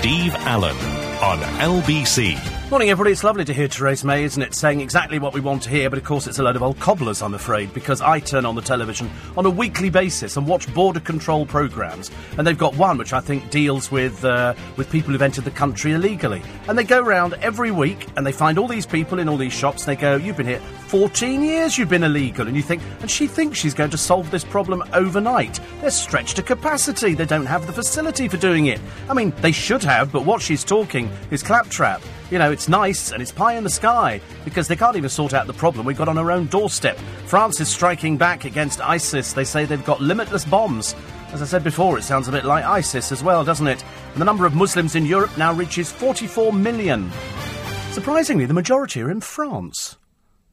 Steve Allen on LBC. Morning, everybody. It's lovely to hear Theresa May, isn't it? Saying exactly what we want to hear, but of course it's a load of old cobblers, I'm afraid, because I turn on the television on a weekly basis and watch border control programmes, and they've got one which I think deals with uh, with people who've entered the country illegally, and they go around every week and they find all these people in all these shops. And they go, "You've been here 14 years. You've been illegal," and you think, and she thinks she's going to solve this problem overnight. They're stretched to capacity. They don't have the facility for doing it. I mean, they should have, but what she's talking is claptrap. You know, it's nice and it's pie in the sky because they can't even sort out the problem we've got on our own doorstep. France is striking back against ISIS. They say they've got limitless bombs. As I said before, it sounds a bit like ISIS as well, doesn't it? And the number of Muslims in Europe now reaches 44 million. Surprisingly, the majority are in France.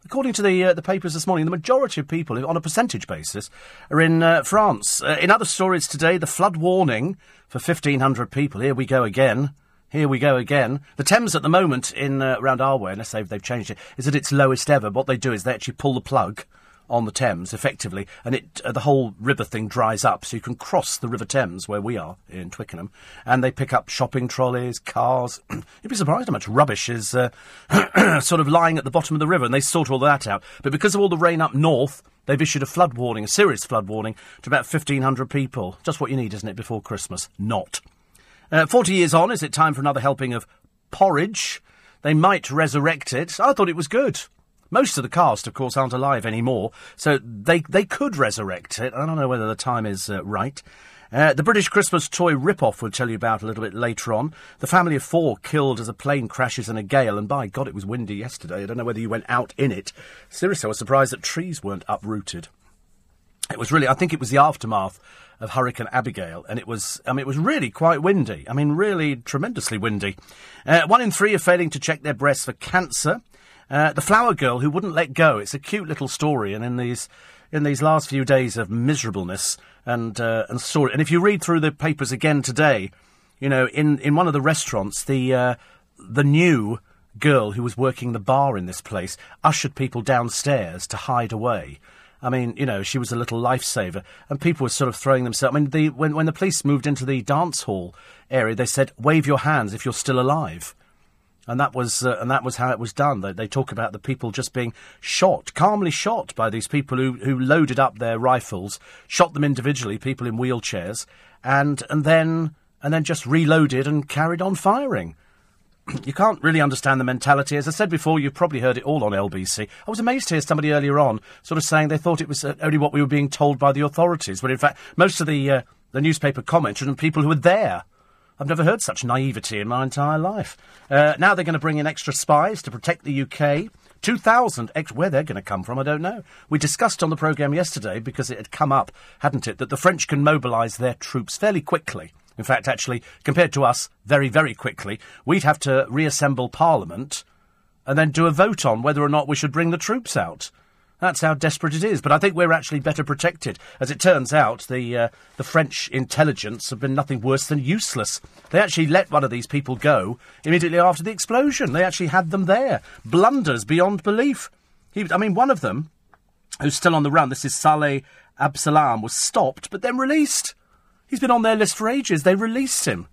According to the uh, the papers this morning, the majority of people, on a percentage basis, are in uh, France. Uh, in other stories today, the flood warning for 1,500 people. Here we go again. Here we go again. The Thames at the moment in uh, around our way, unless they've, they've changed it, is at its lowest ever. What they do is they actually pull the plug on the Thames effectively, and it uh, the whole river thing dries up, so you can cross the River Thames where we are in Twickenham, and they pick up shopping trolleys, cars. You'd be surprised how much rubbish is uh, sort of lying at the bottom of the river, and they sort all that out. But because of all the rain up north. They've issued a flood warning, a serious flood warning, to about 1,500 people. Just what you need, isn't it, before Christmas? Not. Uh, 40 years on, is it time for another helping of porridge? They might resurrect it. I thought it was good. Most of the cast, of course, aren't alive anymore, so they, they could resurrect it. I don't know whether the time is uh, right. Uh, the British Christmas toy rip-off we'll tell you about a little bit later on. The family of four killed as a plane crashes in a gale, and by God, it was windy yesterday. I don't know whether you went out in it. Seriously, I was surprised that trees weren't uprooted. It was really, I think it was the aftermath of Hurricane Abigail, and it was, I mean, it was really quite windy. I mean, really tremendously windy. Uh, one in three are failing to check their breasts for cancer. Uh, the flower girl who wouldn't let go. It's a cute little story, and in these in these last few days of miserableness and uh, and story, and if you read through the papers again today, you know, in, in one of the restaurants, the uh, the new girl who was working the bar in this place ushered people downstairs to hide away. I mean, you know, she was a little lifesaver, and people were sort of throwing themselves. I mean, the, when when the police moved into the dance hall area, they said, "Wave your hands if you're still alive." and that was uh, and that was how it was done. They, they, talk about the people just being shot, calmly shot by these people who, who loaded up their rifles, shot them individually, people in wheelchairs, and and then and then just reloaded and carried on firing. You can't really understand the mentality. As I said before, you've probably heard it all on LBC. I was amazed to hear somebody earlier on sort of saying they thought it was uh, only what we were being told by the authorities, but in fact, most of the uh, the newspaper comments are from people who were there. I've never heard such naivety in my entire life. Uh, now they're going to bring in extra spies to protect the UK. 2,000 ex- where they're going to come from, I don't know. We discussed on the programme yesterday, because it had come up, hadn't it, that the French can mobilise their troops fairly quickly. In fact, actually, compared to us, very, very quickly. We'd have to reassemble Parliament and then do a vote on whether or not we should bring the troops out. That's how desperate it is. But I think we're actually better protected. As it turns out, the uh, the French intelligence have been nothing worse than useless. They actually let one of these people go immediately after the explosion. They actually had them there. Blunders beyond belief. He, I mean, one of them, who's still on the run, this is Saleh Abdeslam, was stopped but then released. He's been on their list for ages. They released him.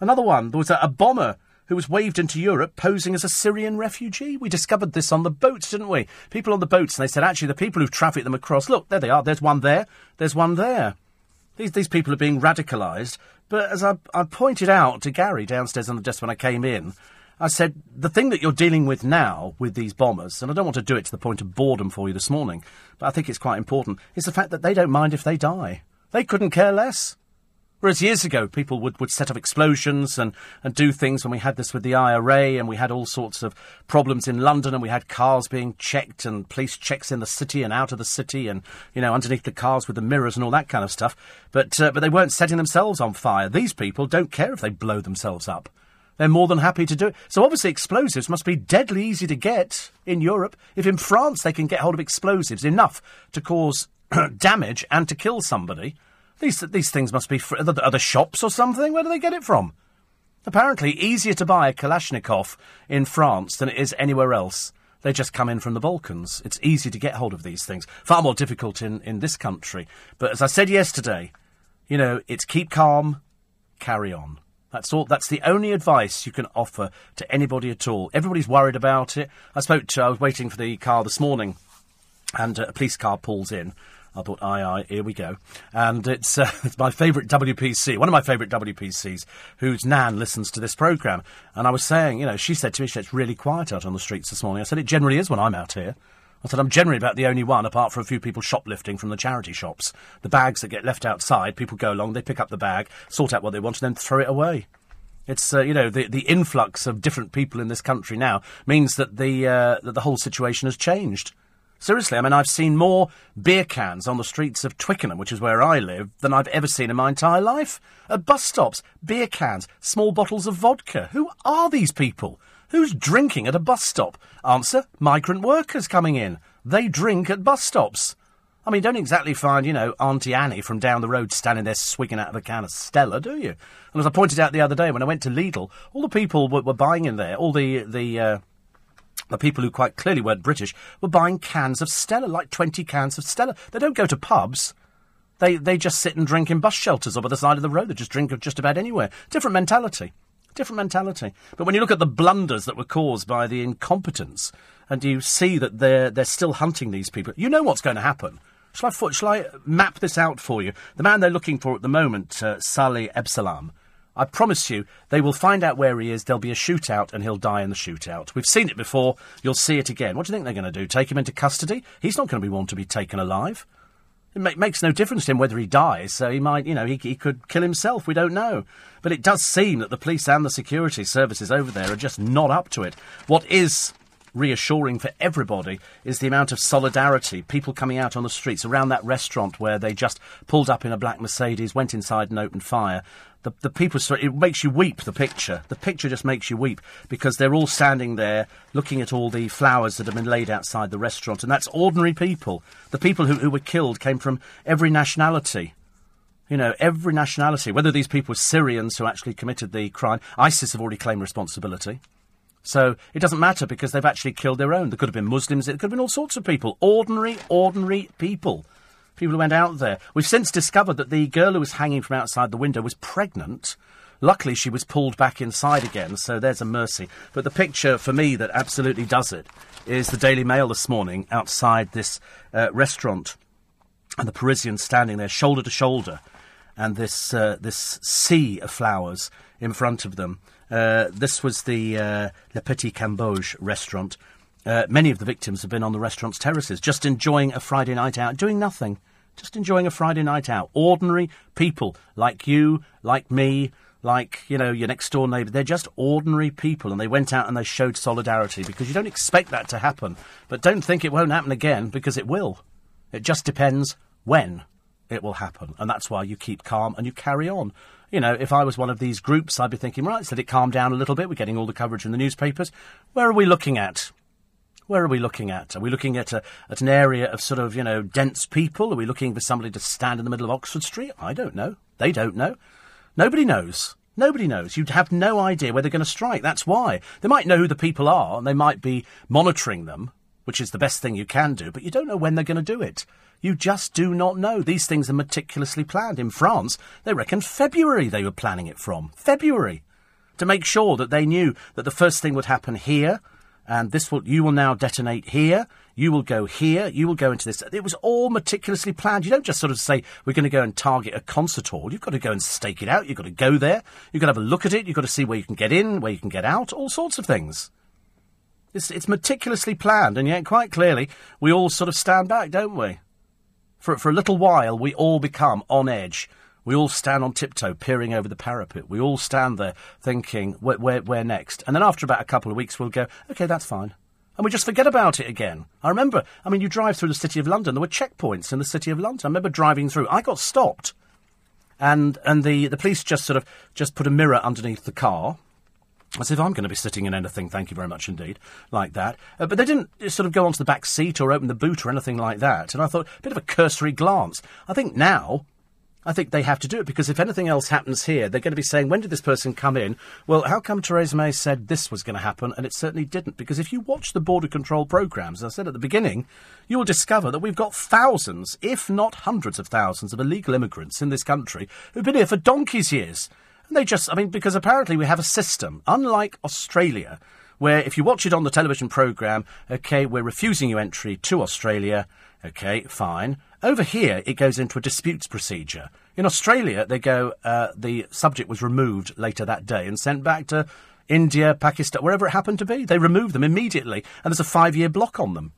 Another one, there was a, a bomber who was waved into Europe posing as a Syrian refugee. We discovered this on the boats, didn't we? People on the boats, and they said, actually, the people who've trafficked them across, look, there they are, there's one there, there's one there. These, these people are being radicalised. But as I, I pointed out to Gary downstairs on the desk when I came in, I said, the thing that you're dealing with now with these bombers, and I don't want to do it to the point of boredom for you this morning, but I think it's quite important, is the fact that they don't mind if they die. They couldn't care less. Whereas years ago, people would, would set off explosions and, and do things when we had this with the IRA and we had all sorts of problems in London and we had cars being checked and police checks in the city and out of the city and, you know, underneath the cars with the mirrors and all that kind of stuff. But, uh, but they weren't setting themselves on fire. These people don't care if they blow themselves up. They're more than happy to do it. So obviously explosives must be deadly easy to get in Europe. If in France they can get hold of explosives enough to cause damage and to kill somebody, these, these things must be fr- are the shops or something. Where do they get it from? Apparently, easier to buy a Kalashnikov in France than it is anywhere else. They just come in from the Balkans. It's easy to get hold of these things. Far more difficult in, in this country. But as I said yesterday, you know, it's keep calm, carry on. That's all. That's the only advice you can offer to anybody at all. Everybody's worried about it. I spoke to. I was waiting for the car this morning, and a police car pulls in. I thought, aye, aye, here we go. And it's, uh, it's my favourite WPC, one of my favourite WPCs, whose Nan listens to this programme. And I was saying, you know, she said to me, it's really quiet out on the streets this morning. I said, it generally is when I'm out here. I said, I'm generally about the only one, apart from a few people shoplifting from the charity shops. The bags that get left outside, people go along, they pick up the bag, sort out what they want, and then throw it away. It's uh, you know the the influx of different people in this country now means that the uh, that the whole situation has changed. Seriously, I mean, I've seen more beer cans on the streets of Twickenham, which is where I live, than I've ever seen in my entire life. At bus stops, beer cans, small bottles of vodka. Who are these people? Who's drinking at a bus stop? Answer, migrant workers coming in. They drink at bus stops. I mean, don't exactly find, you know, Auntie Annie from down the road standing there swigging out of a can of Stella, do you? And as I pointed out the other day when I went to Lidl, all the people were, were buying in there, all the, the, uh, the people who quite clearly weren't British were buying cans of Stella, like 20 cans of Stella. They don't go to pubs. They, they just sit and drink in bus shelters or by the side of the road. They just drink just about anywhere. Different mentality. Different mentality. But when you look at the blunders that were caused by the incompetence and you see that they're, they're still hunting these people, you know what's going to happen. Shall I, shall I map this out for you? The man they're looking for at the moment, uh, Saleh Abdeslam, I promise you, they will find out where he is, there'll be a shootout, and he'll die in the shootout. We've seen it before, you'll see it again. What do you think they're going to do? Take him into custody? He's not going to be one to be taken alive. It ma- makes no difference to him whether he dies, so he might, you know, he, he could kill himself, we don't know. But it does seem that the police and the security services over there are just not up to it. What is reassuring for everybody is the amount of solidarity, people coming out on the streets around that restaurant where they just pulled up in a black Mercedes, went inside and opened fire, the, the people, it makes you weep, the picture. The picture just makes you weep because they're all standing there looking at all the flowers that have been laid outside the restaurant. And that's ordinary people. The people who, who were killed came from every nationality. You know, every nationality. Whether these people were Syrians who actually committed the crime, ISIS have already claimed responsibility. So it doesn't matter because they've actually killed their own. There could have been Muslims, it could have been all sorts of people. Ordinary, ordinary people people who went out there. We've since discovered that the girl who was hanging from outside the window was pregnant. Luckily, she was pulled back inside again, so there's a mercy. But the picture for me that absolutely does it is the Daily Mail this morning outside this uh, restaurant, and the Parisians standing there shoulder to shoulder, and this uh, this sea of flowers in front of them. Uh, this was the uh, Le Petit Cambodge restaurant. Uh, many of the victims have been on the restaurant's terraces, just enjoying a Friday night out, doing nothing. Just enjoying a Friday night out. Ordinary people like you, like me, like, you know, your next door neighbour. They're just ordinary people and they went out and they showed solidarity because you don't expect that to happen. But don't think it won't happen again because it will. It just depends when it will happen. And that's why you keep calm and you carry on. You know, if I was one of these groups, I'd be thinking, right, let it calm down a little bit. We're getting all the coverage in the newspapers. Where are we looking at? Where are we looking at? Are we looking at, a, at an area of sort of, you know, dense people? Are we looking for somebody to stand in the middle of Oxford Street? I don't know. They don't know. Nobody knows. Nobody knows. You'd have no idea where they're going to strike. That's why. They might know who the people are, and they might be monitoring them, which is the best thing you can do, but you don't know when they're going to do it. You just do not know. These things are meticulously planned. In France, they reckon February they were planning it from. February. To make sure that they knew that the first thing would happen here, and this will you will now detonate here. You will go here. You will go into this. It was all meticulously planned. You don't just sort of say we're going to go and target a concert hall. You've got to go and stake it out. You've got to go there. You've got to have a look at it. You've got to see where you can get in, where you can get out, all sorts of things. It's, it's meticulously planned, and yet quite clearly we all sort of stand back, don't we? For for a little while, we all become on edge we all stand on tiptoe, peering over the parapet. We all stand there thinking, where, where, where next? And then after about a couple of weeks, we'll go, okay, that's fine. And we just forget about it again. I remember, I mean, you drive through the City of London, there were checkpoints in the City of London. I remember driving through. I got stopped. And, and the, the police just sort of just put a mirror underneath the car, as if I'm going to be sitting in anything, thank you very much indeed, like that. Uh, but they didn't sort of go onto the back seat or open the boot or anything like that. And I thought, a bit of a cursory glance. I think now I think they have to do it because if anything else happens here, they're going to be saying, when did this person come in? Well, how come Theresa May said this was going to happen and it certainly didn't? Because if you watch the border control programmes, as I said at the beginning, you will discover that we've got thousands, if not hundreds of thousands, of illegal immigrants in this country who've been here for donkey's years. And they just, I mean, because apparently we have a system, unlike Australia, where if you watch it on the television programme, okay, we're refusing you entry to Australia, okay, fine. Over here, it goes into a disputes procedure. In Australia, they go, uh, the subject was removed later that day and sent back to India, Pakistan, wherever it happened to be. They remove them immediately, and there's a five year block on them.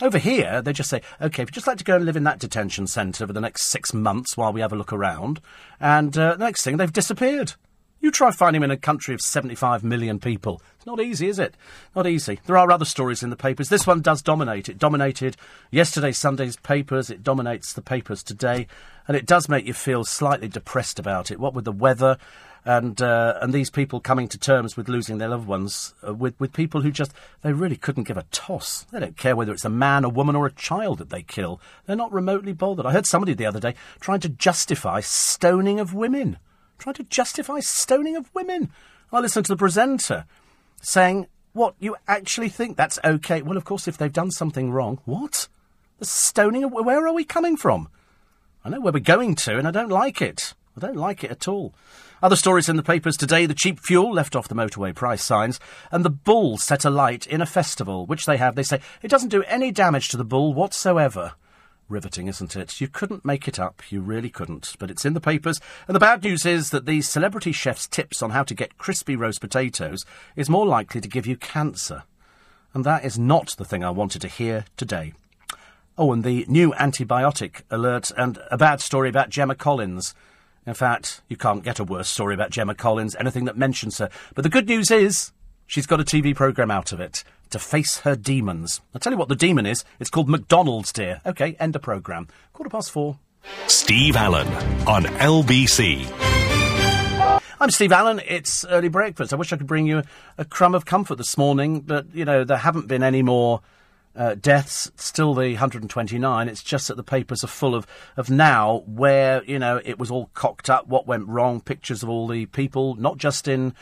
Over here, they just say, okay, if you'd just like to go and live in that detention centre for the next six months while we have a look around, and uh, the next thing, they've disappeared. You try finding them in a country of 75 million people. It's not easy, is it? Not easy. There are other stories in the papers. This one does dominate. It dominated yesterday, Sunday's papers. It dominates the papers today. And it does make you feel slightly depressed about it. What with the weather and uh, and these people coming to terms with losing their loved ones, uh, with with people who just they really couldn't give a toss. They don't care whether it's a man, a woman, or a child that they kill. They're not remotely bothered. I heard somebody the other day trying to justify stoning of women, trying to justify stoning of women. I listened to the presenter saying, "What you actually think that's okay?" Well, of course, if they've done something wrong, what the stoning of where are we coming from? I know where we're going to, and I don't like it. I don't like it at all. Other stories in the papers today the cheap fuel left off the motorway price signs, and the bull set alight in a festival, which they have. They say it doesn't do any damage to the bull whatsoever. Riveting, isn't it? You couldn't make it up. You really couldn't. But it's in the papers. And the bad news is that the celebrity chef's tips on how to get crispy roast potatoes is more likely to give you cancer. And that is not the thing I wanted to hear today. Oh, and the new antibiotic alert and a bad story about Gemma Collins. In fact, you can't get a worse story about Gemma Collins, anything that mentions her. But the good news is, she's got a TV programme out of it to face her demons. I'll tell you what the demon is. It's called McDonald's, dear. OK, end the programme. Quarter past four. Steve Allen on LBC. I'm Steve Allen. It's early breakfast. I wish I could bring you a crumb of comfort this morning, but, you know, there haven't been any more uh, deaths, still the 129. It's just that the papers are full of, of now where, you know, it was all cocked up, what went wrong, pictures of all the people, not just in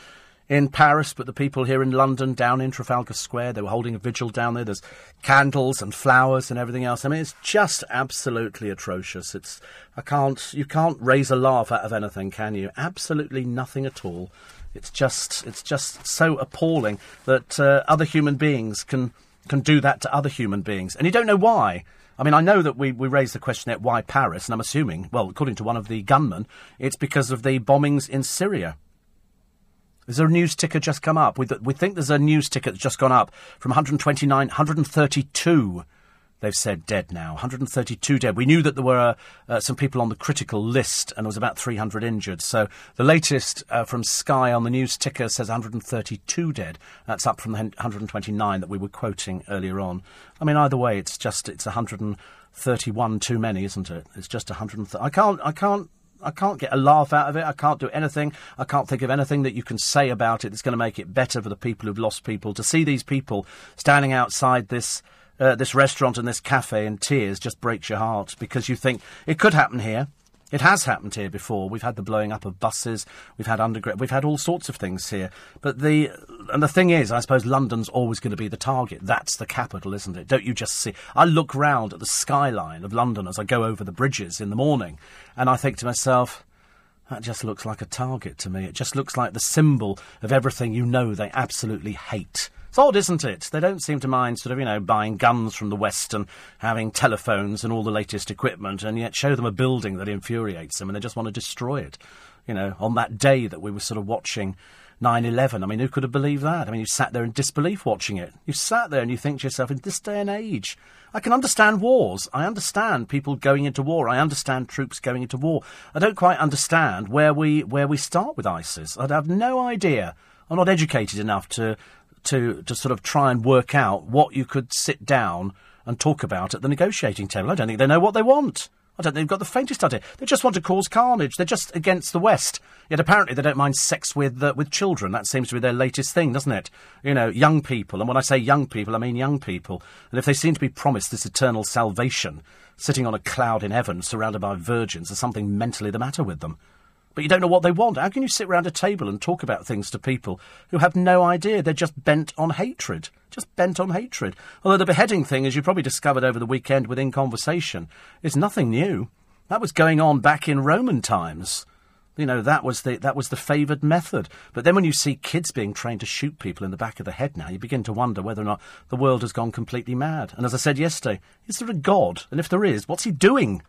in Paris, but the people here in London, down in Trafalgar Square. They were holding a vigil down there. There's candles and flowers and everything else. I mean, it's just absolutely atrocious. It's I can't you can't raise a laugh out of anything, can you? Absolutely nothing at all. It's just it's just so appalling that uh, other human beings can can do that to other human beings. And you don't know why. I mean, I know that we, we raised the question at why Paris, and I'm assuming, well, according to one of the gunmen, it's because of the bombings in Syria. Is there a news ticker just come up? We, we think there's a news ticker that's just gone up from 129, 132 they've said dead now. 132 dead. We knew that there were uh, some people on the critical list, and there was about 300 injured. So the latest uh, from Sky on the news ticker says 132 dead. That's up from the 129 that we were quoting earlier on. I mean, either way, it's just it's 131 too many, isn't it? It's just 130. I can't. I can't. I can't get a laugh out of it. I can't do anything. I can't think of anything that you can say about it that's going to make it better for the people who've lost people. To see these people standing outside this uh, this restaurant and this cafe in tears just breaks your heart because you think it could happen here. It has happened here before. We've had the blowing up of buses. We've had underground. We've had all sorts of things here. But the and the thing is, I suppose London's always going to be the target. That's the capital, isn't it? Don't you just see? I look round at the skyline of London as I go over the bridges in the morning, and I think to myself, that just looks like a target to me. It just looks like the symbol of everything you know they absolutely hate. It's odd, isn't it? They don't seem to mind sort of, you know, buying guns from the West and having telephones and all the latest equipment, and yet show them a building that infuriates them and they just want to destroy it. You know, on that day that we were sort of watching 9 11. I mean, who could have believed that? I mean, you sat there in disbelief watching it. You sat there and you think to yourself, in this day and age, I can understand wars. I understand people going into war. I understand troops going into war. I don't quite understand where we, where we start with ISIS. I'd have no idea. I'm not educated enough to to, to sort of try and work out what you could sit down and talk about at the negotiating table. I don't think they know what they want. I don't think they've got the faintest idea. They just want to cause carnage. They're just against the West. Yet apparently they don't mind sex with uh, with children. That seems to be their latest thing, doesn't it? You know, young people. And when I say young people, I mean young people. And if they seem to be promised this eternal salvation, sitting on a cloud in heaven, surrounded by virgins, there's something mentally the matter with them but you don't know what they want. How can you sit round a table and talk about things to people who have no idea? They're just bent on hatred. Just bent on hatred. Although the beheading thing, as you probably discovered over the weekend within conversation, is nothing new. That was going on back in Roman times. You know, that was the that was the favoured method. But then when you see kids being trained to shoot people in the back of the head now, you begin to wonder whether or not the world has gone completely mad. And as I said yesterday, is there a God? And if there is, what's he doing?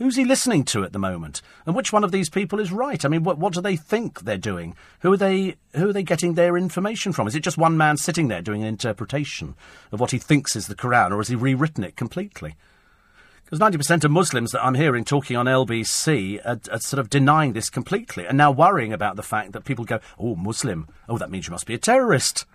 Who's he listening to at the moment? And which one of these people is right? I mean, what, what do they think they're doing? Who are they? Who are they getting their information from? Is it just one man sitting there doing an interpretation of what he thinks is the Quran, or has he rewritten it completely? Because 90% of Muslims that I'm hearing talking on LBC are, are, sort of denying this completely and now worrying about the fact that people go, oh, Muslim, oh, that means you must be a terrorist.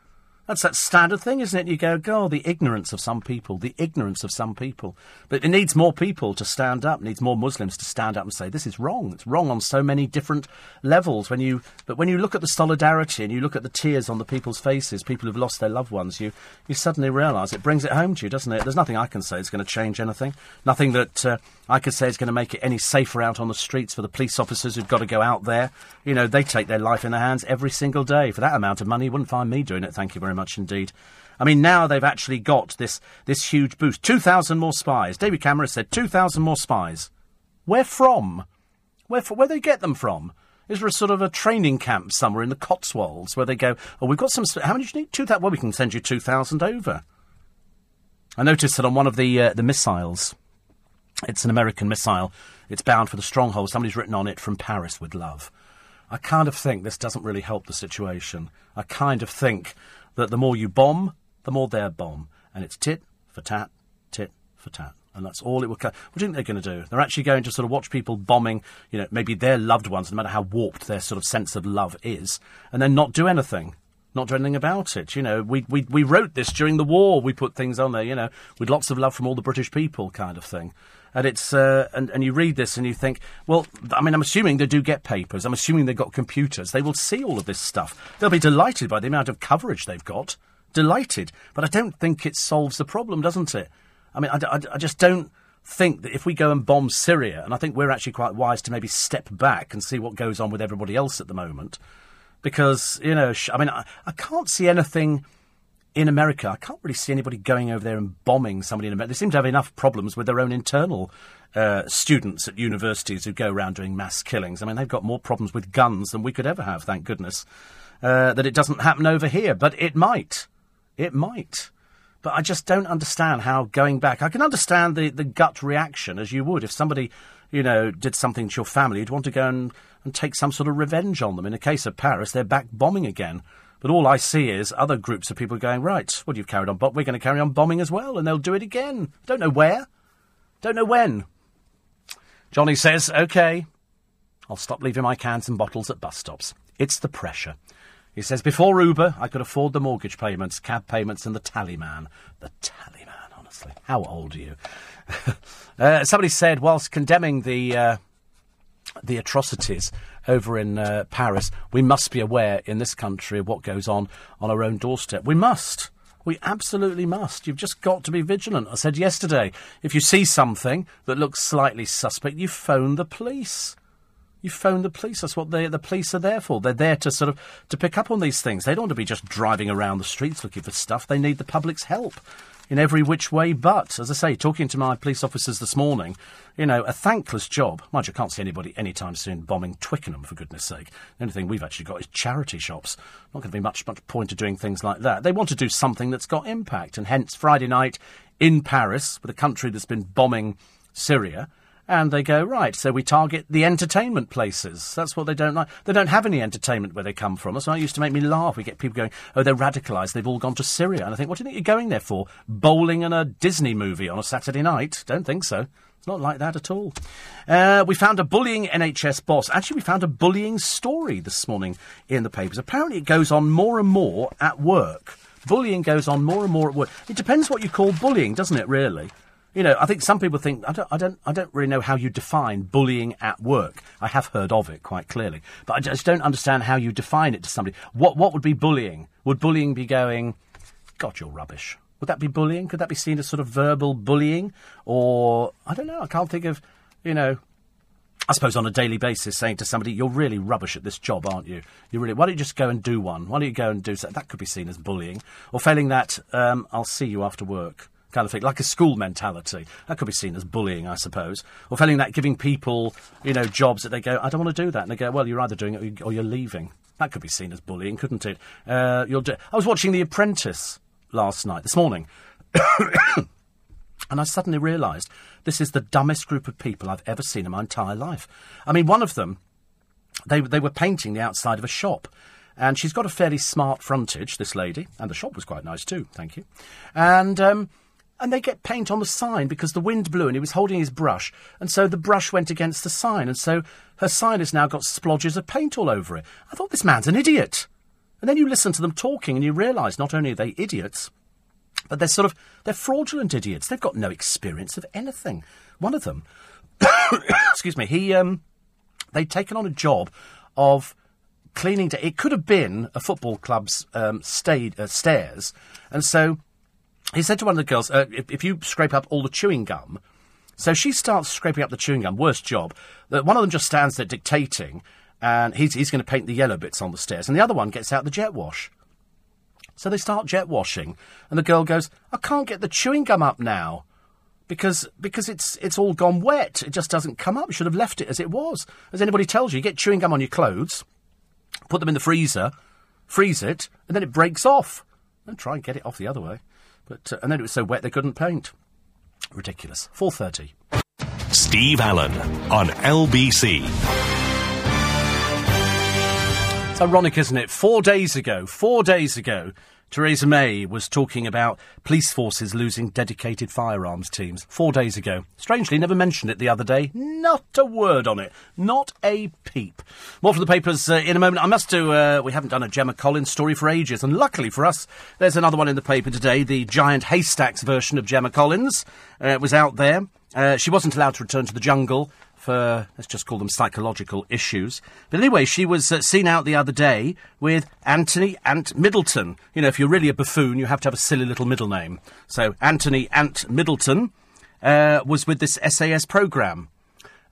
That's that standard thing, isn't it? You go, God, the ignorance of some people, the ignorance of some people. But it needs more people to stand up, needs more Muslims to stand up and say, this is wrong. It's wrong on so many different levels. When you, but when you look at the solidarity and you look at the tears on the people's faces, people who've lost their loved ones, you, you suddenly realise it brings it home to you, doesn't it? There's nothing I can say that's going to change anything. Nothing that uh, I could say is going to make it any safer out on the streets for the police officers who've got to go out there. You know, they take their life in their hands every single day. For that amount of money, you wouldn't find me doing it, thank you very much indeed. I mean, now they've actually got this, this huge boost. 2,000 more spies. David Cameron said 2,000 more spies. Where from? Where, for, where they get them from? Is there a sort of a training camp somewhere in the Cotswolds where they go, oh, we've got some, how many do you need? 2,000? Well, we can send you 2,000 over. I noticed that on one of the, uh, the missiles, it's an American missile, it's bound for the stronghold, somebody's written on it, from Paris with love. I kind of think this doesn't really help the situation. I kind of think that the more you bomb, the more they'll bomb. And it's tit for tat, tit for tat. And that's all it will. What do you think they're going to do? They're actually going to sort of watch people bombing, you know, maybe their loved ones, no matter how warped their sort of sense of love is, and then not do anything. Not do anything about it. You know, we, we, we wrote this during the war. We put things on there, you know, with lots of love from all the British people kind of thing and it's uh, and, and you read this and you think, well, I mean, I'm assuming they do get papers. I'm assuming they've got computers. They will see all of this stuff. They'll be delighted by the amount of coverage they've got. Delighted, but I don't think it solves the problem, doesn't it? I mean, I, I, I just don't think that if we go and bomb Syria, and I think we're actually quite wise to maybe step back and see what goes on with everybody else at the moment, because you know, I mean, I, I can't see anything in America, I can't really see anybody going over there and bombing somebody in America. They seem to have enough problems with their own internal uh, students at universities who go around doing mass killings. I mean, they've got more problems with guns than we could ever have, thank goodness. Uh, that it doesn't happen over here, but it might. It might. But I just don't understand how going back. I can understand the, the gut reaction as you would if somebody, you know, did something to your family. You'd want to go and, and take some sort of revenge on them. In the case of Paris, they're back bombing again. But all I see is other groups of people going, right, well, you've carried on, but we're going to carry on bombing as well, and they'll do it again. Don't know where. Don't know when. Johnny says, OK, I'll stop leaving my cans and bottles at bus stops. It's the pressure. He says, before Uber, I could afford the mortgage payments, cab payments, and the tallyman. The tallyman, honestly. How old are you? uh, somebody said, whilst condemning the, uh, the atrocities over in uh, Paris, we must be aware in this country of what goes on on our own doorstep. We must. We absolutely must. You've just got to be vigilant. I said yesterday, if you see something that looks slightly suspect, you phone the police. You phone the police. That's what they, the police are there for. They're there to sort of to pick up on these things. They don't want to be just driving around the streets looking for stuff. They need the public's help in every which way but. As I say, talking to my police officers this morning, you know, a thankless job. Mind you, I can't see anybody anytime soon bombing Twickenham, for goodness sake. The only thing we've actually got is charity shops. Not going to be much, much point of doing things like that. They want to do something that's got impact, and hence Friday night in Paris, with a country that's been bombing Syria, and they go, right, so we target the entertainment places. That's what they don't like. They don't have any entertainment where they come from. That's why it used to make me laugh. We get people going, oh, they're radicalised. They've all gone to Syria. And I think, what do you think you're going there for? Bowling and a Disney movie on a Saturday night? Don't think so. It's not like that at all. Uh, we found a bullying NHS boss. Actually, we found a bullying story this morning in the papers. Apparently, it goes on more and more at work. Bullying goes on more and more at work. It depends what you call bullying, doesn't it, really? You know, I think some people think I don't, I don't, I don't really know how you define bullying at work. I have heard of it quite clearly, but I just don't understand how you define it to somebody. What, what would be bullying? Would bullying be going, God, you're rubbish? Would that be bullying? Could that be seen as sort of verbal bullying, or I don't know. I can't think of, you know, I suppose on a daily basis, saying to somebody, "You're really rubbish at this job, aren't you? You really. Why don't you just go and do one? Why don't you go and do that?" That could be seen as bullying. Or failing that, um, I'll see you after work kind of thing, like a school mentality. That could be seen as bullying, I suppose. Or failing that, giving people, you know, jobs that they go, I don't want to do that. And they go, well, you're either doing it or you're leaving. That could be seen as bullying, couldn't it? Uh, you'll do- I was watching The Apprentice last night, this morning. and I suddenly realised this is the dumbest group of people I've ever seen in my entire life. I mean, one of them, they, they were painting the outside of a shop. And she's got a fairly smart frontage, this lady, and the shop was quite nice too, thank you. And um, and they get paint on the sign because the wind blew and he was holding his brush, and so the brush went against the sign, and so her sign has now got splodges of paint all over it. I thought this man's an idiot. And then you listen to them talking and you realise not only are they idiots, but they're sort of they're fraudulent idiots. They've got no experience of anything. One of them, excuse me, he um, they'd taken on a job of cleaning. Da- it could have been a football club's um, stayed, uh, stairs, and so he said to one of the girls, uh, if, if you scrape up all the chewing gum. So she starts scraping up the chewing gum. Worst job. One of them just stands there dictating, and he's, he's going to paint the yellow bits on the stairs, and the other one gets out the jet wash. So they start jet washing, and the girl goes, "I can't get the chewing gum up now." Because because it's it's all gone wet. It just doesn't come up. You should have left it as it was. As anybody tells you, you get chewing gum on your clothes, put them in the freezer, freeze it, and then it breaks off. And try and get it off the other way. But uh, and then it was so wet they couldn't paint. Ridiculous. Four thirty. Steve Allen on LBC. It's ironic, isn't it? Four days ago, four days ago, Theresa May was talking about police forces losing dedicated firearms teams. Four days ago. Strangely, never mentioned it the other day. Not a word on it. Not a peep. More from the papers uh, in a moment. I must do, uh, we haven't done a Gemma Collins story for ages, and luckily for us, there's another one in the paper today, the giant haystacks version of Gemma Collins. Uh, was out there. Uh, she wasn't allowed to return to the jungle for, let's just call them psychological issues. But anyway, she was uh, seen out the other day with Anthony Ant Middleton. You know, if you're really a buffoon, you have to have a silly little middle name. So Anthony Ant Middleton uh, was with this SAS programme.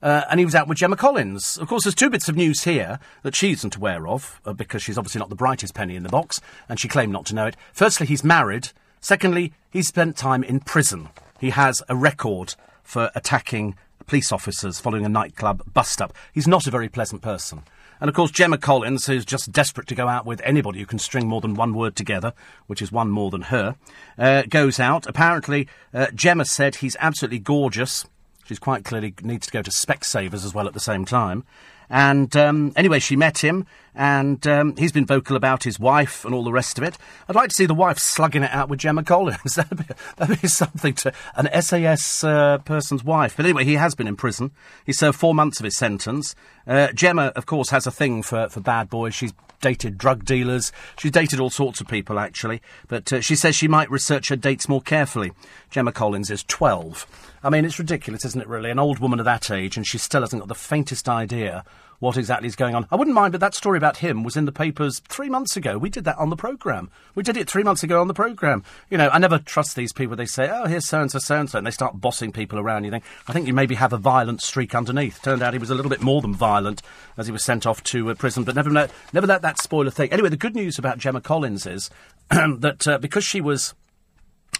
Uh, and he was out with Gemma Collins. Of course, there's two bits of news here that she isn't aware of, uh, because she's obviously not the brightest penny in the box, and she claimed not to know it. Firstly, he's married. Secondly, he's spent time in prison. He has a record for attacking police officers following a nightclub bust up. He's not a very pleasant person. And of course, Gemma Collins, who's just desperate to go out with anybody who can string more than one word together, which is one more than her, uh, goes out. Apparently, uh, Gemma said he's absolutely gorgeous. She's quite clearly needs to go to Specsavers as well at the same time. And um, anyway, she met him, and um, he's been vocal about his wife and all the rest of it. I'd like to see the wife slugging it out with Gemma Collins. that'd, be, that'd be something to an SAS uh, person's wife. But anyway, he has been in prison. He served four months of his sentence. Uh, Gemma, of course, has a thing for, for bad boys. She's dated drug dealers. She's dated all sorts of people, actually. But uh, she says she might research her dates more carefully. Gemma Collins is 12. I mean, it's ridiculous, isn't it, really? An old woman of that age, and she still hasn't got the faintest idea what exactly is going on. I wouldn't mind, but that story about him was in the papers three months ago. We did that on the programme. We did it three months ago on the programme. You know, I never trust these people. They say, oh, here's so and so, so and so, and they start bossing people around. You think, I think you maybe have a violent streak underneath. Turned out he was a little bit more than violent as he was sent off to uh, prison, but never let, never let that spoil a thing. Anyway, the good news about Gemma Collins is that uh, because she was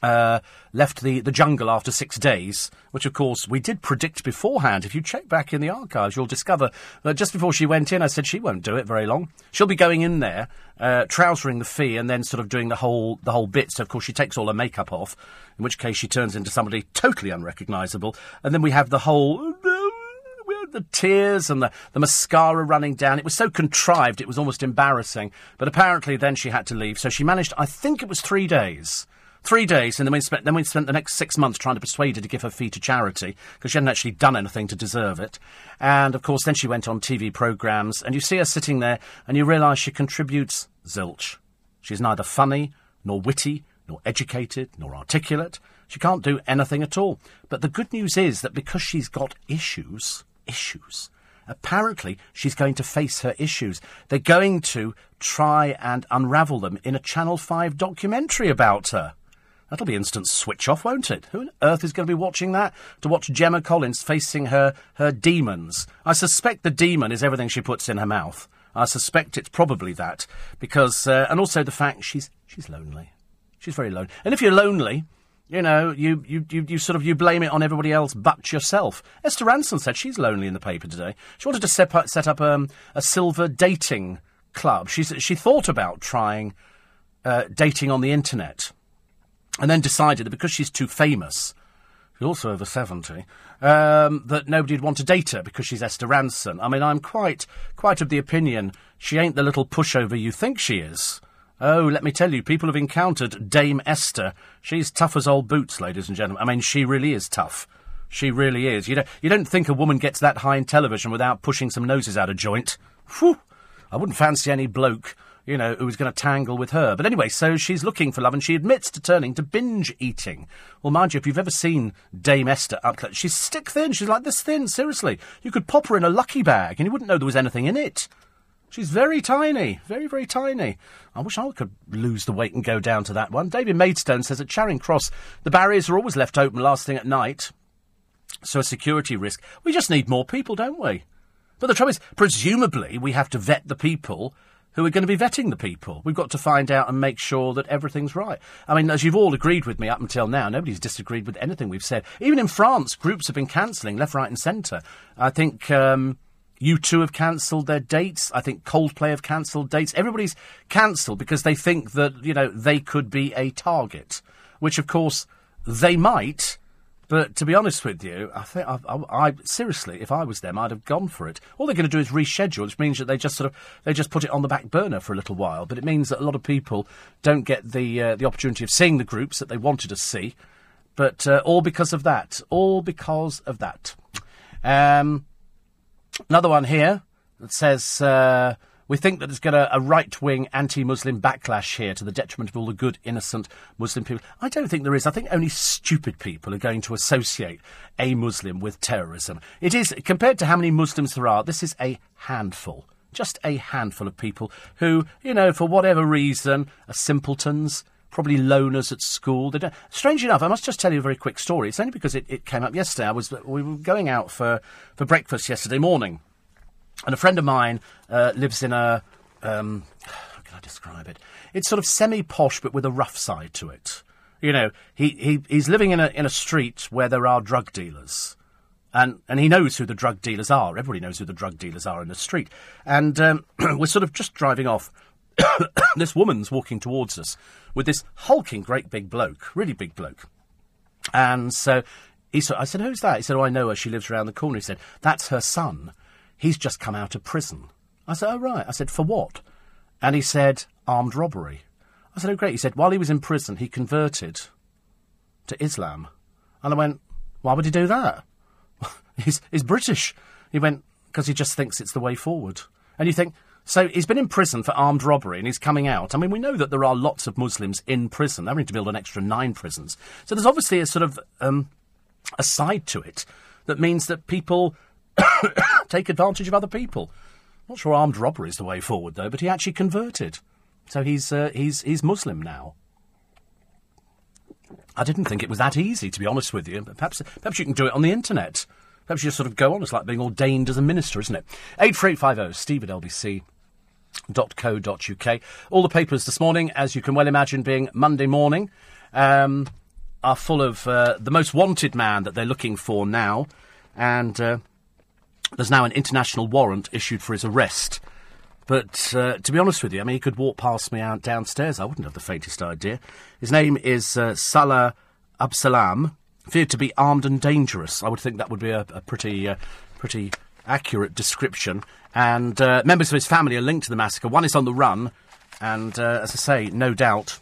uh, left the, the jungle after six days, which of course we did predict beforehand. If you check back in the archives, you'll discover that just before she went in, I said she won't do it very long. She'll be going in there, uh, trousering the fee, and then sort of doing the whole the whole bit. So of course she takes all her makeup off, in which case she turns into somebody totally unrecognisable, and then we have the whole. The tears and the, the mascara running down. It was so contrived, it was almost embarrassing. But apparently, then she had to leave. So she managed, I think it was three days Three days, and then we spent then we spent the next six months trying to persuade her to give her fee to charity because she hadn't actually done anything to deserve it. And of course, then she went on TV programmes, and you see her sitting there, and you realise she contributes zilch. She's neither funny nor witty nor educated nor articulate. She can't do anything at all. But the good news is that because she's got issues, issues. Apparently, she's going to face her issues. They're going to try and unravel them in a Channel 5 documentary about her. That'll be instant switch off, won't it? Who on earth is going to be watching that? To watch Gemma Collins facing her, her demons. I suspect the demon is everything she puts in her mouth. I suspect it's probably that. Because, uh, and also the fact she's, she's lonely. She's very lonely. And if you're lonely, you know, you, you, you, you sort of you blame it on everybody else but yourself. Esther Rantzen said she's lonely in the paper today. She wanted to set up, set up um, a silver dating club. She she thought about trying uh, dating on the internet, and then decided that because she's too famous, she's also over seventy, um, that nobody'd want to date her because she's Esther Rantzen. I mean, I'm quite quite of the opinion she ain't the little pushover you think she is. Oh, let me tell you, people have encountered Dame Esther. She's tough as old boots, ladies and gentlemen. I mean, she really is tough. She really is. You don't, you don't think a woman gets that high in television without pushing some noses out of joint. Whew! I wouldn't fancy any bloke, you know, who was going to tangle with her. But anyway, so she's looking for love and she admits to turning to binge eating. Well, mind you, if you've ever seen Dame Esther up close, she's stick thin. She's like this thin, seriously. You could pop her in a lucky bag and you wouldn't know there was anything in it. She's very tiny, very, very tiny. I wish I could lose the weight and go down to that one. David Maidstone says at Charing Cross, the barriers are always left open last thing at night. So a security risk. We just need more people, don't we? But the trouble is, presumably, we have to vet the people who are going to be vetting the people. We've got to find out and make sure that everything's right. I mean, as you've all agreed with me up until now, nobody's disagreed with anything we've said. Even in France, groups have been cancelling left, right, and centre. I think. Um, U2 have cancelled their dates. I think Coldplay have cancelled dates. Everybody's cancelled because they think that, you know, they could be a target, which of course they might. But to be honest with you, I think I, I, I, seriously, if I was them, I'd have gone for it. All they're going to do is reschedule, which means that they just sort of they just put it on the back burner for a little while. But it means that a lot of people don't get the uh, the opportunity of seeing the groups that they wanted to see. But uh, all because of that, all because of that. Um, Another one here that says uh, we think that there's going to a right wing anti Muslim backlash here to the detriment of all the good, innocent Muslim people. I don't think there is. I think only stupid people are going to associate a Muslim with terrorism. It is, compared to how many Muslims there are, this is a handful. Just a handful of people who, you know, for whatever reason, are simpletons, probably loners at school. They don't... Strange enough, I must just tell you a very quick story. It's only because it, it came up yesterday. I was we were going out for, for breakfast yesterday morning, and a friend of mine uh, lives in a um, how can I describe it? It's sort of semi posh, but with a rough side to it. You know, he, he he's living in a in a street where there are drug dealers. And, and he knows who the drug dealers are. Everybody knows who the drug dealers are in the street. And um, we're sort of just driving off. this woman's walking towards us with this hulking great big bloke, really big bloke. And so he said, I said, who's that? He said, oh, I know her. She lives around the corner. He said, that's her son. He's just come out of prison. I said, oh, right. I said, for what? And he said, armed robbery. I said, oh, great. He said, while he was in prison, he converted to Islam. And I went, why would he do that? he's, he's British. He went, because he just thinks it's the way forward. And you think, so he's been in prison for armed robbery and he's coming out. I mean, we know that there are lots of Muslims in prison. They're having to build an extra nine prisons. So there's obviously a sort of um, a side to it that means that people take advantage of other people. Not sure armed robbery is the way forward though, but he actually converted. So he's uh, he's he's Muslim now. I didn't think it was that easy, to be honest with you. But Perhaps perhaps you can do it on the internet. Perhaps you just sort of go on. It's like being ordained as a minister, isn't it? Eight four eight five zero. Steve at LBC co.uk. All the papers this morning, as you can well imagine, being Monday morning, um, are full of uh, the most wanted man that they're looking for now, and uh, there's now an international warrant issued for his arrest. But uh, to be honest with you, I mean, he could walk past me out downstairs. I wouldn't have the faintest idea. His name is uh, Salah Abdeslam, feared to be armed and dangerous. I would think that would be a, a pretty, uh, pretty accurate description. And uh, members of his family are linked to the massacre. One is on the run, and uh, as I say, no doubt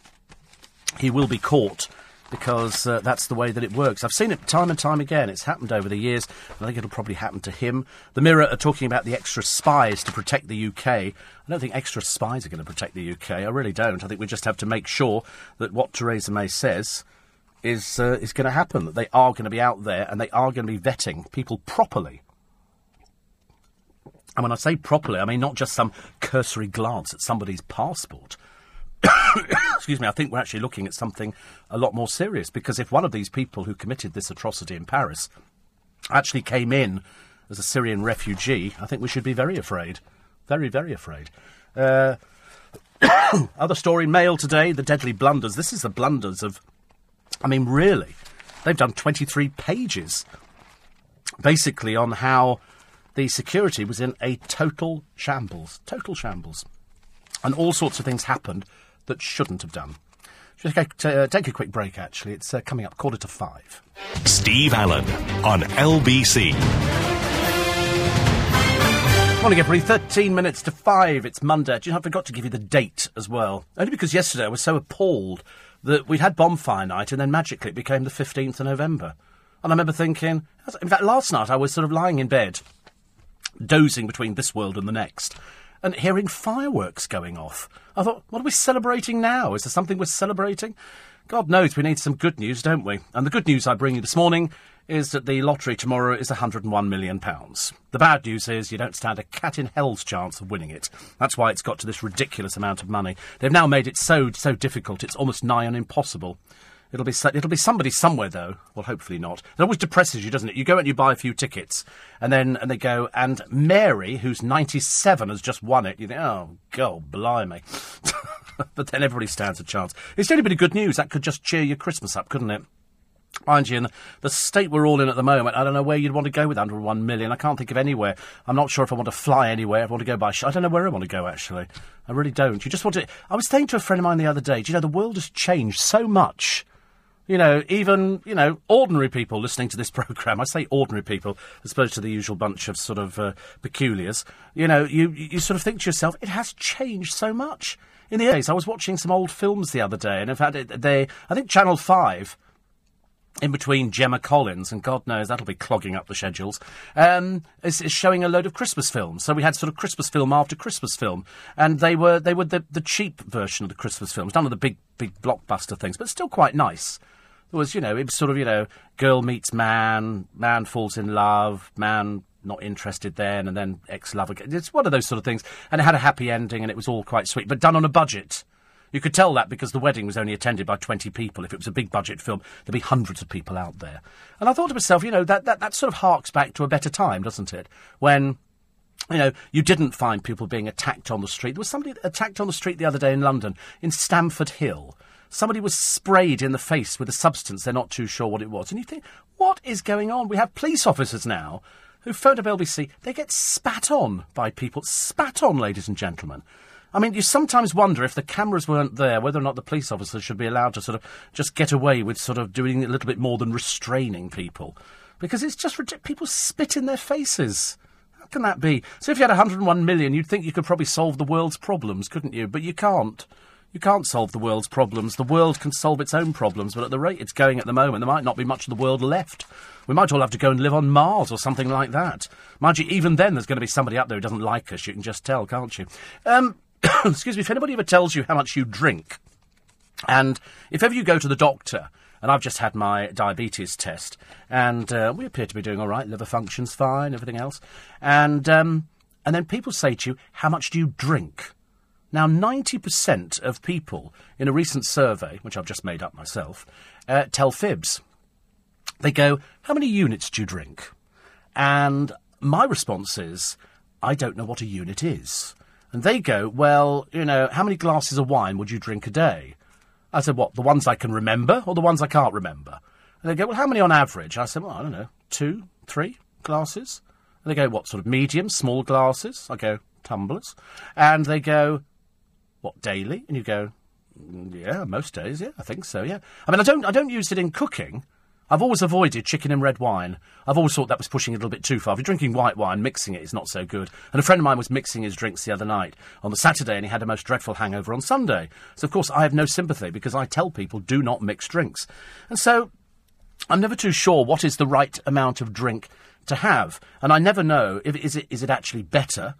he will be caught because uh, that's the way that it works. I've seen it time and time again. It's happened over the years. I think it'll probably happen to him. The Mirror are talking about the extra spies to protect the UK. I don't think extra spies are going to protect the UK. I really don't. I think we just have to make sure that what Theresa May says is uh, is going to happen. That they are going to be out there and they are going to be vetting people properly. And when I say properly, I mean not just some cursory glance at somebody's passport. Excuse me, I think we're actually looking at something a lot more serious because if one of these people who committed this atrocity in Paris actually came in as a Syrian refugee, I think we should be very afraid. Very, very afraid. Uh, other story, Mail today, the deadly blunders. This is the blunders of I mean, really, they've done 23 pages basically on how the security was in a total shambles. Total shambles. And all sorts of things happened that shouldn't have done. Just take, uh, take a quick break, actually. It's uh, coming up quarter to five. Steve Allen on LBC. Morning, everybody. 13 minutes to 5. It's Monday. Do you know, I forgot to give you the date as well. Only because yesterday I was so appalled that we'd had bonfire night and then magically it became the 15th of November. And I remember thinking, in fact, last night I was sort of lying in bed, dozing between this world and the next, and hearing fireworks going off. I thought, what are we celebrating now? Is there something we're celebrating? God knows we need some good news, don't we? And the good news I bring you this morning is that the lottery tomorrow is £101 million. The bad news is you don't stand a cat in hell's chance of winning it. That's why it's got to this ridiculous amount of money. They've now made it so, so difficult, it's almost nigh on impossible. It'll be it'll be somebody somewhere though. Well, hopefully not. It always depresses you, doesn't it? You go and you buy a few tickets, and then and they go and Mary, who's ninety seven, has just won it. You think, oh god, blimey! but then everybody stands a chance. It's only been good news. That could just cheer your Christmas up, couldn't it? Mind you, in the state we're all in at the moment, I don't know where you'd want to go with under one million. I can't think of anywhere. I'm not sure if I want to fly anywhere. I want to go by. Sh- I don't know where I want to go actually. I really don't. You just want to. I was saying to a friend of mine the other day. Do you know the world has changed so much? You know, even you know, ordinary people listening to this program. I say ordinary people as opposed to the usual bunch of sort of uh, peculiars. You know, you you sort of think to yourself, it has changed so much. In the days, I was watching some old films the other day, and in fact, they I think Channel Five in between Gemma Collins, and God knows that'll be clogging up the schedules, um, is, is, showing a load of Christmas films. So we had sort of Christmas film after Christmas film, and they were they were the, the cheap version of the Christmas films, none of the big big blockbuster things, but still quite nice. There was, you know, it was sort of, you know, girl meets man, man falls in love, man not interested then, and then ex lover. It's one of those sort of things, and it had a happy ending, and it was all quite sweet, but done on a budget. You could tell that because the wedding was only attended by 20 people. If it was a big budget film, there'd be hundreds of people out there. And I thought to myself, you know, that, that, that sort of harks back to a better time, doesn't it? When you know, you didn't find people being attacked on the street. There was somebody attacked on the street the other day in London, in Stamford Hill. Somebody was sprayed in the face with a substance they're not too sure what it was. And you think, what is going on? We have police officers now who phoned up LBC. They get spat on by people. Spat on, ladies and gentlemen. I mean, you sometimes wonder if the cameras weren't there, whether or not the police officers should be allowed to sort of just get away with sort of doing a little bit more than restraining people. Because it's just ridiculous. People spit in their faces. How can that be? So if you had 101 million, you'd think you could probably solve the world's problems, couldn't you? But you can't. You can't solve the world's problems. The world can solve its own problems, but at the rate it's going at the moment, there might not be much of the world left. We might all have to go and live on Mars or something like that. Mind you, even then, there's going to be somebody up there who doesn't like us. You can just tell, can't you? Um, excuse me, if anybody ever tells you how much you drink, and if ever you go to the doctor, and I've just had my diabetes test, and uh, we appear to be doing all right, liver function's fine, everything else, and um, and then people say to you, how much do you drink? Now, 90% of people in a recent survey, which I've just made up myself, uh, tell fibs. They go, How many units do you drink? And my response is, I don't know what a unit is. And they go, well, you know, how many glasses of wine would you drink a day? I said, what, the ones I can remember or the ones I can't remember? And they go, well, how many on average? I said, well, I don't know, two, three glasses? And they go, what, sort of medium, small glasses? I go, tumblers. And they go, what, daily? And you go, mm, yeah, most days, yeah, I think so, yeah. I mean, I don't, I don't use it in cooking. I've always avoided chicken and red wine. I've always thought that was pushing it a little bit too far. If you're drinking white wine, mixing it is not so good. And a friend of mine was mixing his drinks the other night on the Saturday and he had a most dreadful hangover on Sunday. So, of course, I have no sympathy because I tell people do not mix drinks. And so I'm never too sure what is the right amount of drink to have. And I never know if is it, is it actually better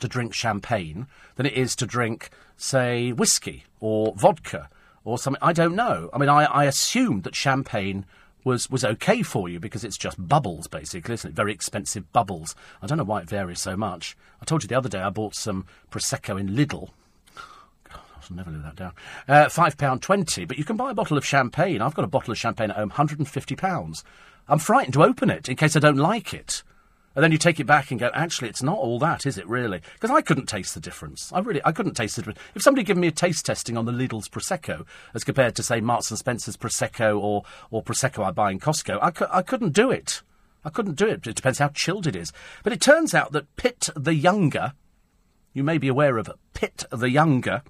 to drink champagne than it is to drink, say, whiskey or vodka or something. I don't know. I mean, I, I assumed that champagne was, was okay for you because it's just bubbles, basically, isn't it? Very expensive bubbles. I don't know why it varies so much. I told you the other day I bought some Prosecco in Lidl. God, I'll never live that down. Uh, £5.20, but you can buy a bottle of champagne. I've got a bottle of champagne at home, £150. I'm frightened to open it in case I don't like it. And then you take it back and go, actually, it's not all that, is it really? Because I couldn't taste the difference. I really, I couldn't taste the difference. If somebody gave me a taste testing on the Lidl's Prosecco, as compared to, say, Marks and Spencer's Prosecco or, or Prosecco I buy in Costco, I, cu- I couldn't do it. I couldn't do it. It depends how chilled it is. But it turns out that Pitt the Younger, you may be aware of Pitt the Younger,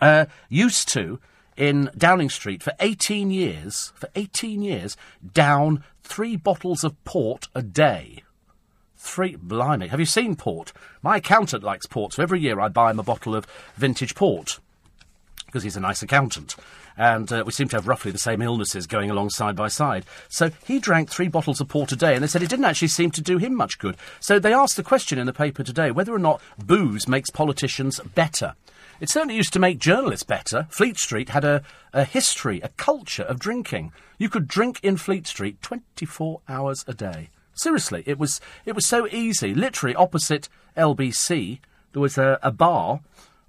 uh, used to, in Downing Street for 18 years, for 18 years, down three bottles of port a day. Three, blimey. Have you seen port? My accountant likes port, so every year I buy him a bottle of vintage port because he's a nice accountant. And uh, we seem to have roughly the same illnesses going along side by side. So he drank three bottles of port a day, and they said it didn't actually seem to do him much good. So they asked the question in the paper today whether or not booze makes politicians better. It certainly used to make journalists better. Fleet Street had a, a history, a culture of drinking. You could drink in Fleet Street 24 hours a day. Seriously, it was it was so easy. Literally opposite LBC, there was a, a bar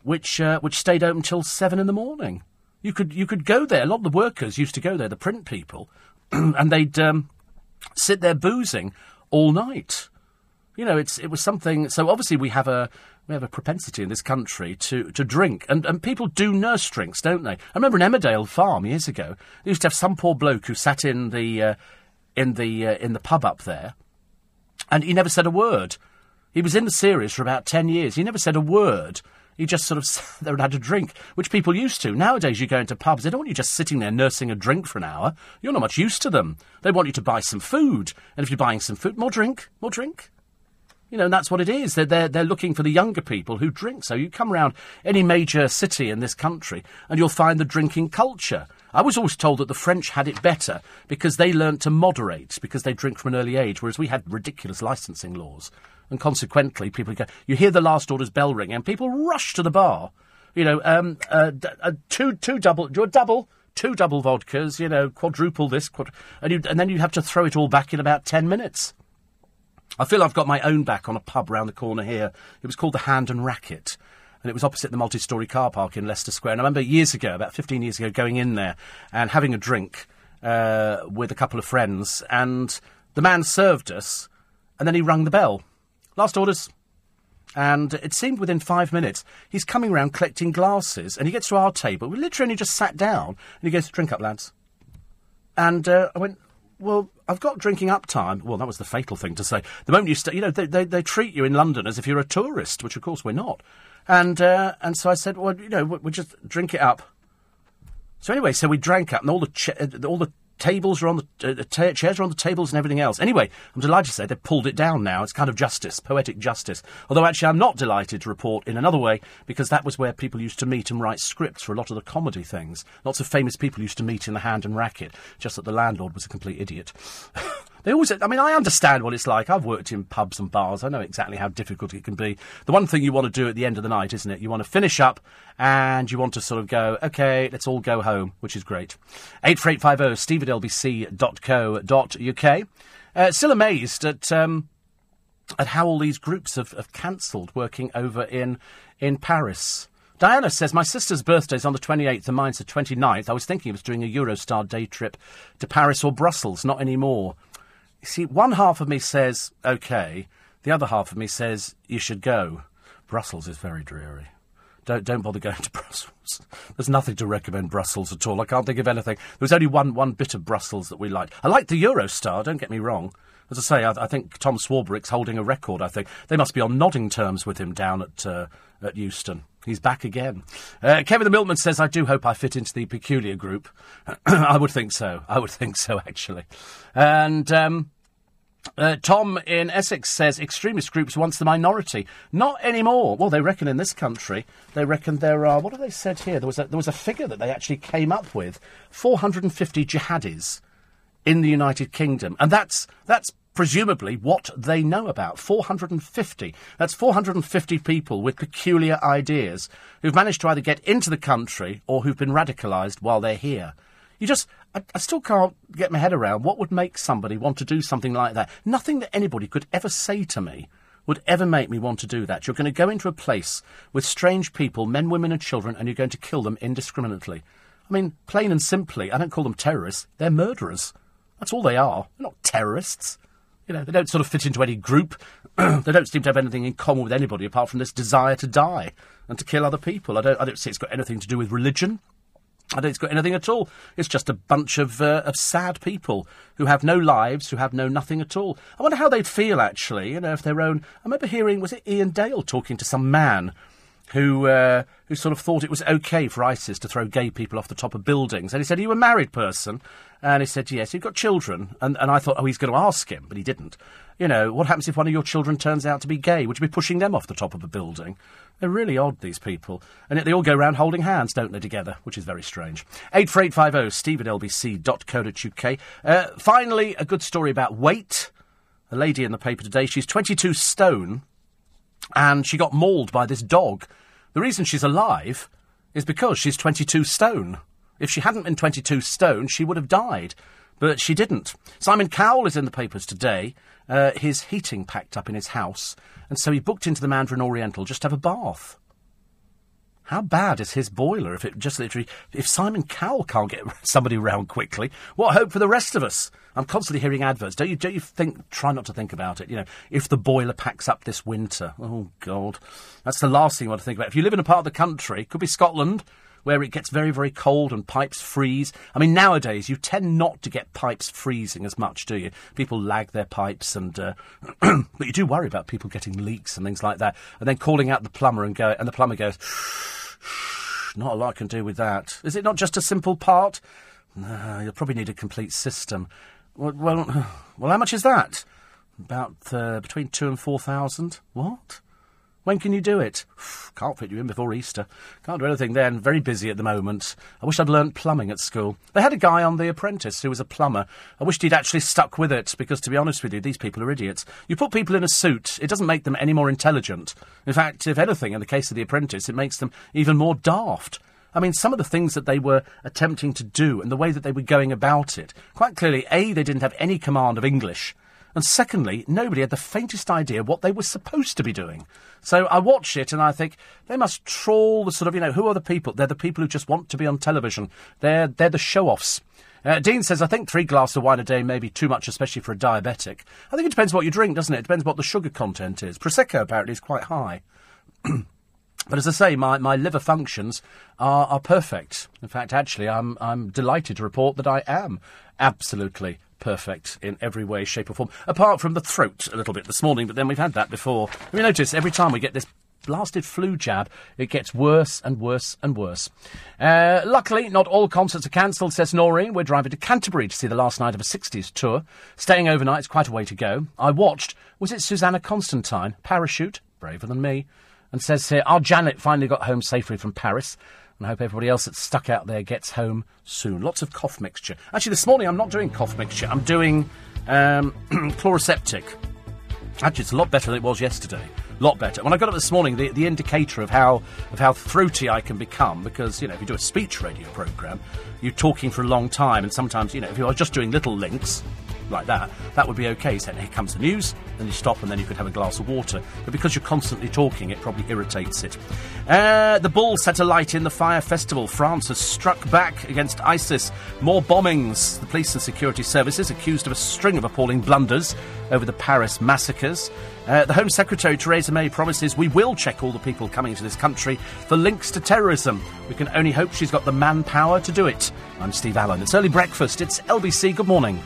which uh, which stayed open till seven in the morning. You could you could go there. A lot of the workers used to go there, the print people, and they'd um, sit there boozing all night. You know, it's it was something. So obviously we have a we have a propensity in this country to, to drink, and, and people do nurse drinks, don't they? I remember in Emmerdale Farm years ago, they used to have some poor bloke who sat in the uh, in the uh, in the pub up there, and he never said a word. He was in the series for about ten years. He never said a word. He just sort of sat there and had a drink, which people used to. Nowadays, you go into pubs, they don't want you just sitting there nursing a drink for an hour. You're not much used to them. They want you to buy some food. And if you're buying some food, more drink, more drink. You know, that's what it is. They're, they're, they're looking for the younger people who drink. So you come around any major city in this country and you'll find the drinking culture. I was always told that the French had it better because they learnt to moderate, because they drink from an early age, whereas we had ridiculous licensing laws. And consequently, people go, you hear the last order's bell ring and people rush to the bar. You know, um, uh, uh, two, two double, do a double, two double vodkas, you know, quadruple this, quad- and, you, and then you have to throw it all back in about ten minutes. I feel I've got my own back on a pub round the corner here. It was called the Hand and Racket. And it was opposite the multi story car park in Leicester Square. And I remember years ago, about 15 years ago, going in there and having a drink uh, with a couple of friends. And the man served us, and then he rung the bell. Last orders. And it seemed within five minutes, he's coming round collecting glasses. And he gets to our table. We literally just sat down. And he goes, Drink up, lads. And uh, I went, well, I've got drinking up time. Well, that was the fatal thing to say. The moment you start, you know, they, they, they, treat you in London as if you're a tourist, which of course we're not. And uh, and so I said, well, you know, we we'll just drink it up. So anyway, so we drank up, and all the ch- all the tables are on the uh, t- chairs are on the tables and everything else. Anyway, I'm delighted to say they've pulled it down now. It's kind of justice, poetic justice. Although actually, I'm not delighted to report in another way because that was where people used to meet and write scripts for a lot of the comedy things. Lots of famous people used to meet in the Hand and Racket. Just that the landlord was a complete idiot. They always, I mean, I understand what it's like. I've worked in pubs and bars. I know exactly how difficult it can be. The one thing you want to do at the end of the night, isn't it? You want to finish up and you want to sort of go, okay, let's all go home, which is great. 84850 steve at lbc.co.uk. Uh, still amazed at, um, at how all these groups have, have cancelled working over in, in Paris. Diana says, My sister's birthday's on the 28th and mine's the 29th. I was thinking of doing a Eurostar day trip to Paris or Brussels, not anymore. See, one half of me says, okay, the other half of me says, you should go. Brussels is very dreary. Don't, don't bother going to Brussels. There's nothing to recommend Brussels at all. I can't think of anything. There was only one, one bit of Brussels that we liked. I liked the Eurostar, don't get me wrong. As I say, I, I think Tom Swarbrick's holding a record, I think. They must be on nodding terms with him down at, uh, at Euston. He's back again. Uh, Kevin the Milkman says, I do hope I fit into the peculiar group. I would think so. I would think so, actually. And um, uh, Tom in Essex says, extremist groups once the minority. Not anymore. Well, they reckon in this country, they reckon there are, what have they said here? There was a, there was a figure that they actually came up with 450 jihadis in the United Kingdom. And that's, that's presumably what they know about. 450. That's 450 people with peculiar ideas who've managed to either get into the country or who've been radicalised while they're here. You just, I, I, still can't get my head around what would make somebody want to do something like that. Nothing that anybody could ever say to me would ever make me want to do that. You're going to go into a place with strange people, men, women, and children, and you're going to kill them indiscriminately. I mean, plain and simply, I don't call them terrorists, they're murderers. That's all they are. They're not terrorists. You know, they don't sort of fit into any group. they don't seem to have anything in common with anybody apart from this desire to die and to kill other people. I don't, I don't see it's got anything to do with religion. I don't think it's got anything at all. It's just a bunch of uh, of sad people who have no lives, who have no nothing at all. I wonder how they'd feel actually, you know, if their own. I remember hearing was it Ian Dale talking to some man who uh, who sort of thought it was okay for ISIS to throw gay people off the top of buildings, and he said, "Are you a married person?" And he said, "Yes." You've got children, and and I thought, oh, he's going to ask him, but he didn't. You know, what happens if one of your children turns out to be gay? Would you be pushing them off the top of a building? They're really odd, these people. And yet they all go around holding hands, don't they, together, which is very strange. 84850 steve at lbc.co.uk. Uh, finally, a good story about weight. A lady in the paper today, she's 22 stone, and she got mauled by this dog. The reason she's alive is because she's 22 stone. If she hadn't been 22 stone, she would have died. But she didn't. Simon Cowell is in the papers today. Uh, his heating packed up in his house, and so he booked into the Mandarin Oriental just to have a bath. How bad is his boiler if it just literally. If Simon Cowell can't get somebody round quickly, what hope for the rest of us? I'm constantly hearing adverts. Don't you, don't you think. Try not to think about it. You know, if the boiler packs up this winter. Oh, God. That's the last thing you want to think about. If you live in a part of the country, could be Scotland, where it gets very, very cold and pipes freeze. I mean, nowadays you tend not to get pipes freezing as much, do you? People lag their pipes, and uh, but you do worry about people getting leaks and things like that, and then calling out the plumber and go, and the plumber goes, not a lot I can do with that. Is it not just a simple part? No, you'll probably need a complete system. Well, well, well how much is that? About uh, between two and four thousand. What? When can you do it? Can't fit you in before Easter. Can't do anything then. Very busy at the moment. I wish I'd learnt plumbing at school. They had a guy on The Apprentice who was a plumber. I wished he'd actually stuck with it because, to be honest with you, these people are idiots. You put people in a suit, it doesn't make them any more intelligent. In fact, if anything, in the case of The Apprentice, it makes them even more daft. I mean, some of the things that they were attempting to do and the way that they were going about it, quite clearly, A, they didn't have any command of English. And secondly, nobody had the faintest idea what they were supposed to be doing. So I watch it and I think they must trawl the sort of, you know, who are the people? They're the people who just want to be on television. They're, they're the show offs. Uh, Dean says, I think three glasses of wine a day may be too much, especially for a diabetic. I think it depends what you drink, doesn't it? It depends what the sugar content is. Prosecco apparently is quite high. But as I say, my, my liver functions are, are perfect. In fact, actually, I'm, I'm delighted to report that I am absolutely perfect in every way, shape, or form, apart from the throat a little bit this morning, but then we've had that before. You noticed every time we get this blasted flu jab, it gets worse and worse and worse. Uh, luckily, not all concerts are cancelled, says Noreen. We're driving to Canterbury to see the last night of a 60s tour. Staying overnight is quite a way to go. I watched, was it Susannah Constantine? Parachute, braver than me. And says here, our Janet finally got home safely from Paris. And I hope everybody else that's stuck out there gets home soon. Lots of cough mixture. Actually, this morning I'm not doing cough mixture. I'm doing um, Chloraseptic. Actually, it's a lot better than it was yesterday. A lot better. When I got up this morning, the, the indicator of how of how throaty I can become, because you know, if you do a speech radio program, you're talking for a long time, and sometimes you know, if you are just doing little links, like that, that would be okay. So here comes the news, then you stop, and then you could have a glass of water. But because you're constantly talking, it probably irritates it. Uh, the bull set alight in the fire festival. France has struck back against ISIS. More bombings. The police and security services accused of a string of appalling blunders over the Paris massacres. Uh, the Home Secretary Theresa May promises we will check all the people coming to this country for links to terrorism. We can only hope she's got the manpower to do it. I'm Steve Allen. It's early breakfast. It's LBC. Good morning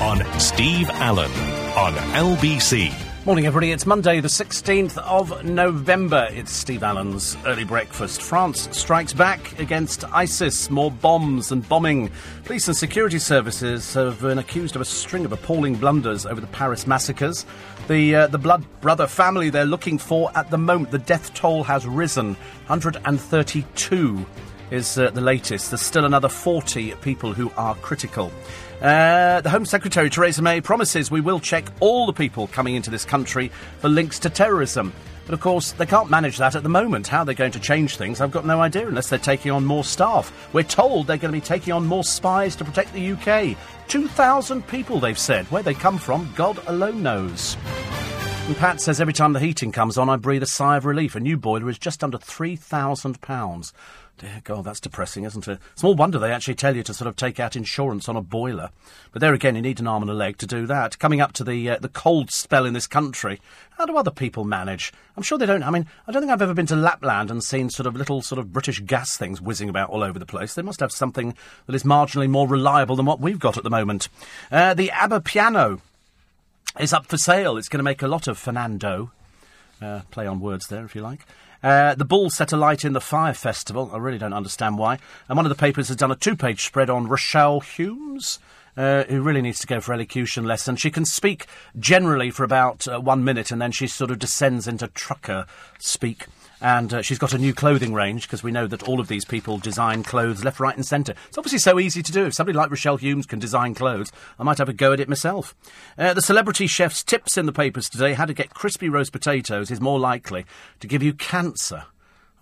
on Steve Allen on LBC. Morning, everybody. It's Monday, the 16th of November. It's Steve Allen's early breakfast. France strikes back against ISIS. More bombs and bombing. Police and security services have been accused of a string of appalling blunders over the Paris massacres. The, uh, the Blood Brother family they're looking for at the moment, the death toll has risen 132 is uh, the latest. There's still another 40 people who are critical. Uh, the Home Secretary Theresa May promises we will check all the people coming into this country for links to terrorism. But of course, they can't manage that at the moment. How they're going to change things, I've got no idea unless they're taking on more staff. We're told they're going to be taking on more spies to protect the UK. 2,000 people, they've said. Where they come from, God alone knows. And Pat says every time the heating comes on, I breathe a sigh of relief. A new boiler is just under £3,000. Dear God, that's depressing, isn't it? Small wonder they actually tell you to sort of take out insurance on a boiler. But there again, you need an arm and a leg to do that. Coming up to the uh, the cold spell in this country, how do other people manage? I'm sure they don't. I mean, I don't think I've ever been to Lapland and seen sort of little sort of British gas things whizzing about all over the place. They must have something that is marginally more reliable than what we've got at the moment. Uh, the ABBA piano is up for sale. It's going to make a lot of Fernando. Uh, play on words there, if you like. Uh, the Bull set alight in the Fire Festival. I really don't understand why. And one of the papers has done a two page spread on Rochelle Humes. Uh, who really needs to go for elocution lessons. She can speak generally for about uh, one minute and then she sort of descends into trucker speak and uh, she's got a new clothing range because we know that all of these people design clothes left, right, and centre. It's obviously so easy to do. If somebody like Rochelle Humes can design clothes, I might have a go at it myself. Uh, the celebrity chef's tips in the papers today: how to get crispy roast potatoes is more likely to give you cancer.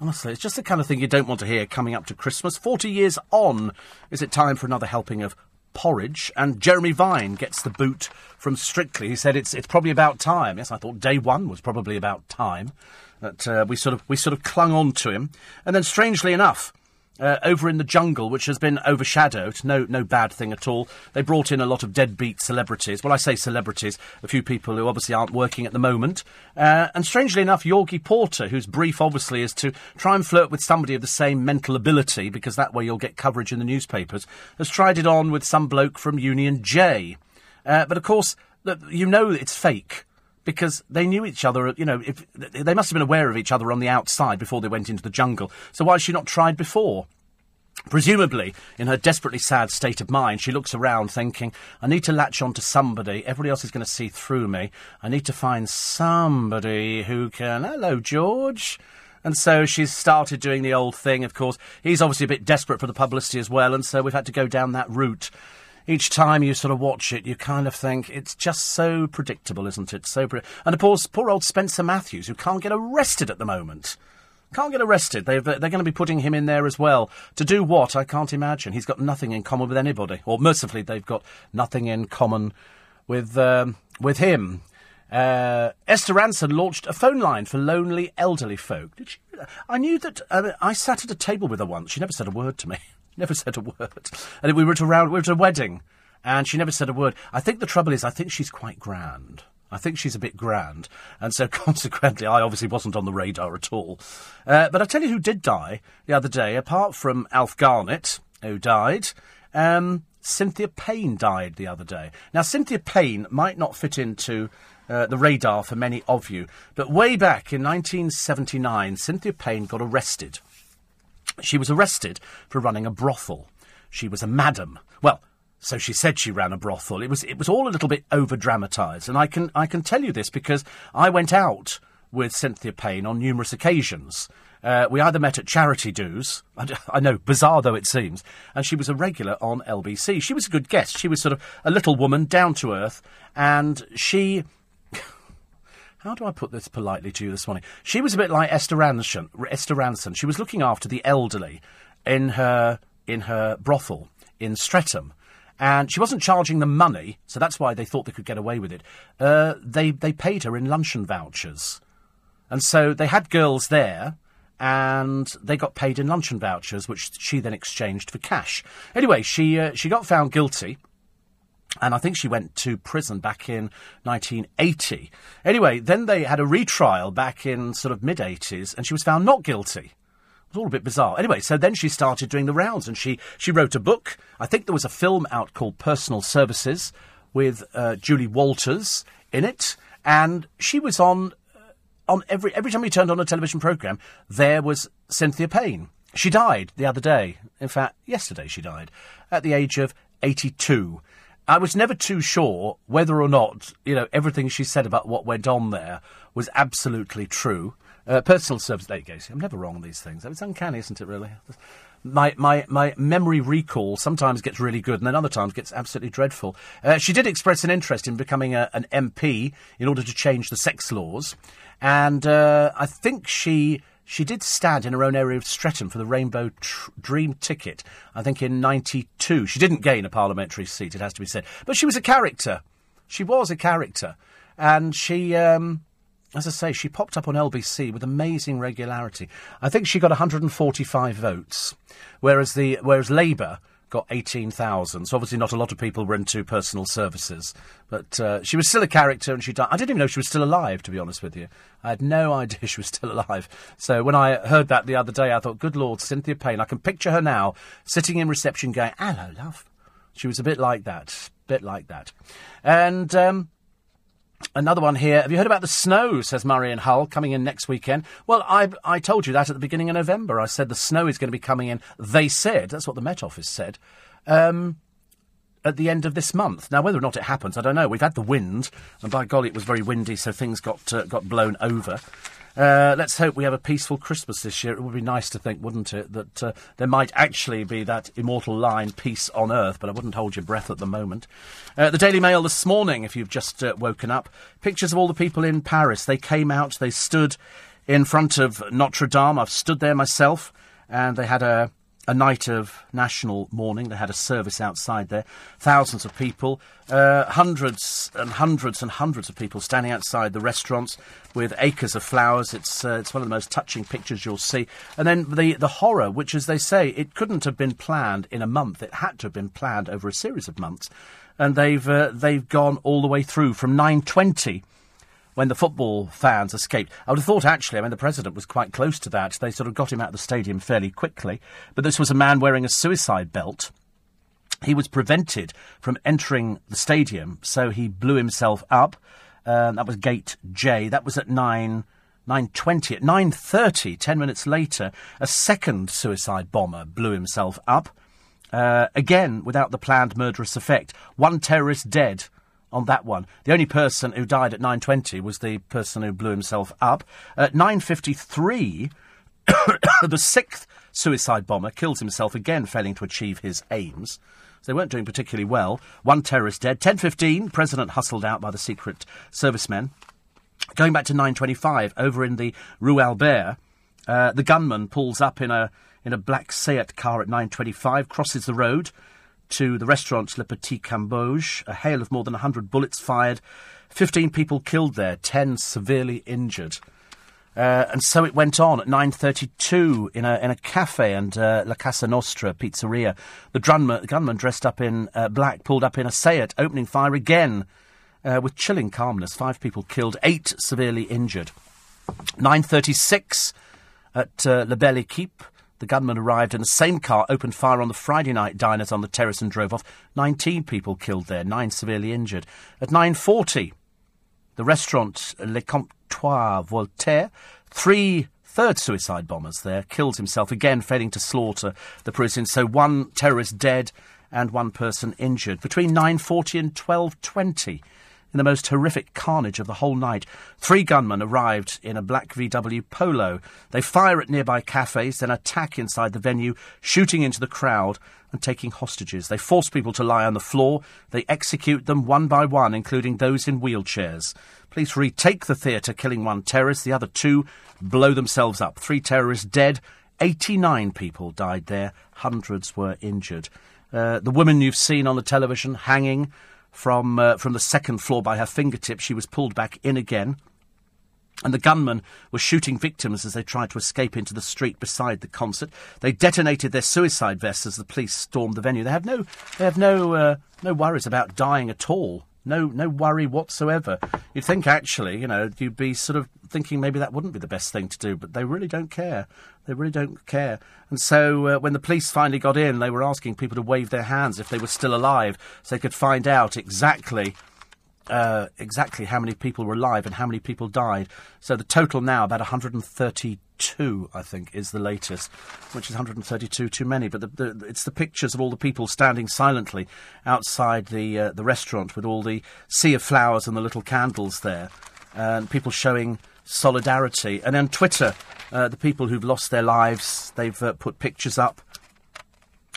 Honestly, it's just the kind of thing you don't want to hear coming up to Christmas. 40 years on, is it time for another helping of porridge? And Jeremy Vine gets the boot from Strictly. He said it's, it's probably about time. Yes, I thought day one was probably about time that uh, we sort of we sort of clung on to him, and then strangely enough. Uh, over in the jungle, which has been overshadowed, no, no bad thing at all. They brought in a lot of deadbeat celebrities. Well, I say celebrities, a few people who obviously aren't working at the moment. Uh, and strangely enough, Jorgie Porter, whose brief obviously is to try and flirt with somebody of the same mental ability, because that way you'll get coverage in the newspapers, has tried it on with some bloke from Union J. Uh, but of course, you know it's fake because they knew each other. You know, if, they must have been aware of each other on the outside before they went into the jungle. So why has she not tried before? Presumably, in her desperately sad state of mind, she looks around thinking, I need to latch on to somebody. Everybody else is going to see through me. I need to find somebody who can. Hello, George. And so she's started doing the old thing, of course. He's obviously a bit desperate for the publicity as well, and so we've had to go down that route each time you sort of watch it, you kind of think it's just so predictable, isn't it? So, pre- and of course, poor old Spencer Matthews, who can't get arrested at the moment. Can't get arrested. they are going to be putting him in there as well. To do what? I can't imagine. He's got nothing in common with anybody. Or mercifully, they've got nothing in common with, um, with him. Uh, Esther Rantzen launched a phone line for lonely elderly folk. She? I knew that. Uh, I sat at a table with her once. She never said a word to me. Never said a word. And we were at a round, we were at a wedding, and she never said a word. I think the trouble is, I think she's quite grand. I think she's a bit grand, and so consequently, I obviously wasn't on the radar at all. Uh, but I tell you who did die the other day, apart from Alf Garnett, who died. Um, Cynthia Payne died the other day. Now, Cynthia Payne might not fit into uh, the radar for many of you, but way back in 1979, Cynthia Payne got arrested she was arrested for running a brothel. She was a madam. Well, so she said she ran a brothel. It was it was all a little bit over dramatised, and I can I can tell you this because I went out with Cynthia Payne on numerous occasions. Uh, we either met at charity dues, I, I, know, bizarre though it seems, and she was a regular on LBC. She was a good guest. She was sort of a little woman, down to earth, and she how do I put this politely to you this morning? She was a bit like Esther Rantzen. Esther Rantzen. She was looking after the elderly in her in her brothel in Streatham. And she wasn't charging them money, so that's why they thought they could get away with it. Uh, they they paid her in luncheon vouchers, and so they had girls there, and they got paid in luncheon vouchers, which she then exchanged for cash. Anyway, she uh, she got found guilty and I think she went to prison back in 1980. Anyway, then they had a retrial back in sort of mid 80s, and she was found not guilty. It was all a bit bizarre. Anyway, so then she started doing the rounds, and she, she wrote a book. I think there was a film out called Personal Services with uh, Julie Walters in it, and she was on uh, on every every time we turned on a television program. There was Cynthia Payne. She died the other day. In fact, yesterday she died at the age of 82. I was never too sure whether or not, you know, everything she said about what went on there was absolutely true. Uh, personal service, there you go. I'm never wrong on these things. It's uncanny, isn't it, really? My, my, my memory recall sometimes gets really good and then other times gets absolutely dreadful. Uh, she did express an interest in becoming a, an MP in order to change the sex laws. And uh, I think she she did stand in her own area of Streatham for the Rainbow tr- Dream ticket, I think in 92. She didn't gain a parliamentary seat, it has to be said. But she was a character. She was a character. And she, um, as I say, she popped up on LBC with amazing regularity. I think she got 145 votes, whereas the whereas Labour got 18,000. So obviously not a lot of people were into personal services. But uh, she was still a character and she died. I didn't even know she was still alive, to be honest with you. I had no idea she was still alive. So when I heard that the other day, I thought, good Lord, Cynthia Payne. I can picture her now sitting in reception going, hello, love. She was a bit like that. Bit like that. And... Um, Another one here. Have you heard about the snow? Says Murray and Hull coming in next weekend. Well, I I told you that at the beginning of November. I said the snow is going to be coming in. They said that's what the Met Office said. Um, at the end of this month. Now, whether or not it happens, I don't know. We've had the wind, and by golly, it was very windy, so things got uh, got blown over. Uh, let's hope we have a peaceful Christmas this year. It would be nice to think, wouldn't it, that uh, there might actually be that immortal line, peace on earth, but I wouldn't hold your breath at the moment. Uh, the Daily Mail this morning, if you've just uh, woken up, pictures of all the people in Paris. They came out, they stood in front of Notre Dame. I've stood there myself, and they had a a night of national mourning. They had a service outside there. Thousands of people, uh, hundreds and hundreds and hundreds of people standing outside the restaurants with acres of flowers. It's uh, it's one of the most touching pictures you'll see. And then the the horror, which, as they say, it couldn't have been planned in a month. It had to have been planned over a series of months, and they've uh, they've gone all the way through from 920 when the football fans escaped. I would have thought, actually, I mean, the president was quite close to that. They sort of got him out of the stadium fairly quickly. But this was a man wearing a suicide belt. He was prevented from entering the stadium, so he blew himself up. Um, that was gate J. That was at 9. 9.20. At 9.30, 10 minutes later, a second suicide bomber blew himself up. Uh, again, without the planned murderous effect. One terrorist dead on that one. The only person who died at 9.20 was the person who blew himself up. At 9.53, the sixth suicide bomber kills himself again, failing to achieve his aims. So they weren't doing particularly well. One terrorist dead. 10.15, president hustled out by the secret servicemen. Going back to 9.25, over in the Rue Albert, uh, the gunman pulls up in a in a black Seat car at 9.25, crosses the road, to the restaurant Le Petit Cambodge. A hail of more than 100 bullets fired. 15 people killed there, 10 severely injured. Uh, and so it went on at 9.32 in a, in a cafe and uh, La Casa Nostra pizzeria. The gunman, gunman dressed up in uh, black pulled up in a Seat, opening fire again uh, with chilling calmness. Five people killed, eight severely injured. 9.36 at uh, La Belle Equipe. The gunman arrived in the same car, opened fire on the Friday night diners on the terrace and drove off. Nineteen people killed there, nine severely injured. At 9.40, the restaurant Le Comptoir Voltaire, three third suicide bombers there, killed himself again, failing to slaughter the Parisians. So one terrorist dead and one person injured. Between 9.40 and 12.20, in the most horrific carnage of the whole night. Three gunmen arrived in a black VW Polo. They fire at nearby cafes, then attack inside the venue, shooting into the crowd and taking hostages. They force people to lie on the floor. They execute them one by one, including those in wheelchairs. Police retake the theatre, killing one terrorist. The other two blow themselves up. Three terrorists dead. 89 people died there. Hundreds were injured. Uh, the woman you've seen on the television hanging from, uh, from the second floor by her fingertips. She was pulled back in again. And the gunmen were shooting victims as they tried to escape into the street beside the concert. They detonated their suicide vests as the police stormed the venue. They have no, they have no, uh, no worries about dying at all. No, no worry whatsoever. You'd think actually, you know, you'd be sort of thinking maybe that wouldn't be the best thing to do, but they really don't care. They really don't care. And so uh, when the police finally got in, they were asking people to wave their hands if they were still alive, so they could find out exactly. Uh, exactly how many people were alive and how many people died. So the total now, about 132, I think, is the latest, which is 132 too many. But the, the, it's the pictures of all the people standing silently outside the uh, the restaurant with all the sea of flowers and the little candles there, and people showing solidarity. And on Twitter, uh, the people who've lost their lives, they've uh, put pictures up.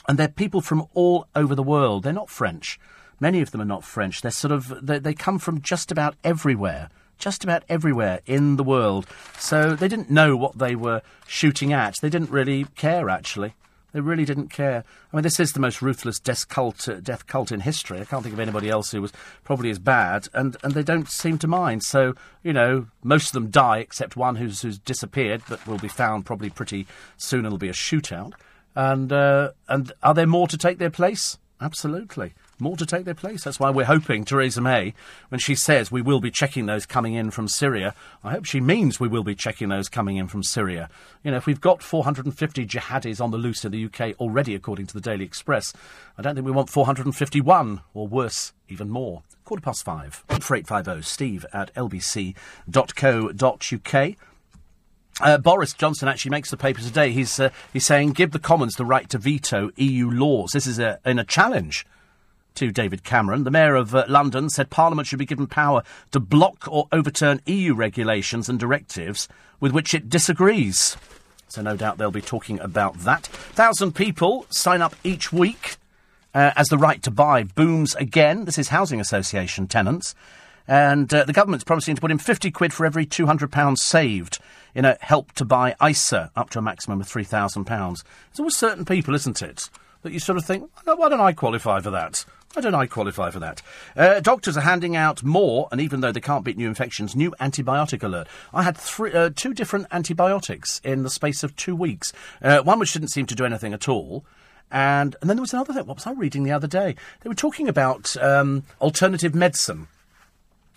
And they're people from all over the world. They're not French. Many of them are not French. They're sort of, they, they come from just about everywhere. Just about everywhere in the world. So they didn't know what they were shooting at. They didn't really care, actually. They really didn't care. I mean, this is the most ruthless death cult, uh, death cult in history. I can't think of anybody else who was probably as bad, and, and they don't seem to mind. So, you know, most of them die except one who's, who's disappeared, but will be found probably pretty soon. It'll be a shootout. And, uh, and are there more to take their place? Absolutely more to take their place. That's why we're hoping Theresa May, when she says we will be checking those coming in from Syria, I hope she means we will be checking those coming in from Syria. You know, if we've got 450 jihadis on the loose in the UK already, according to the Daily Express, I don't think we want 451, or worse, even more. Quarter past five. 4850 steve at lbc.co.uk. Uh, Boris Johnson actually makes the paper today. He's uh, he's saying give the Commons the right to veto EU laws. This is a, in a challenge to David Cameron. The Mayor of uh, London said Parliament should be given power to block or overturn EU regulations and directives with which it disagrees. So, no doubt they'll be talking about that. Thousand people sign up each week uh, as the right to buy booms again. This is Housing Association tenants. And uh, the government's promising to put in 50 quid for every £200 saved in a help to buy ISA up to a maximum of £3,000. It's always certain people, isn't it, that you sort of think, why don't I qualify for that? Why don't know, I qualify for that? Uh, doctors are handing out more, and even though they can't beat new infections, new antibiotic alert. I had three, uh, two different antibiotics in the space of two weeks. Uh, one which didn't seem to do anything at all. And, and then there was another thing. What was I reading the other day? They were talking about um, alternative medicine.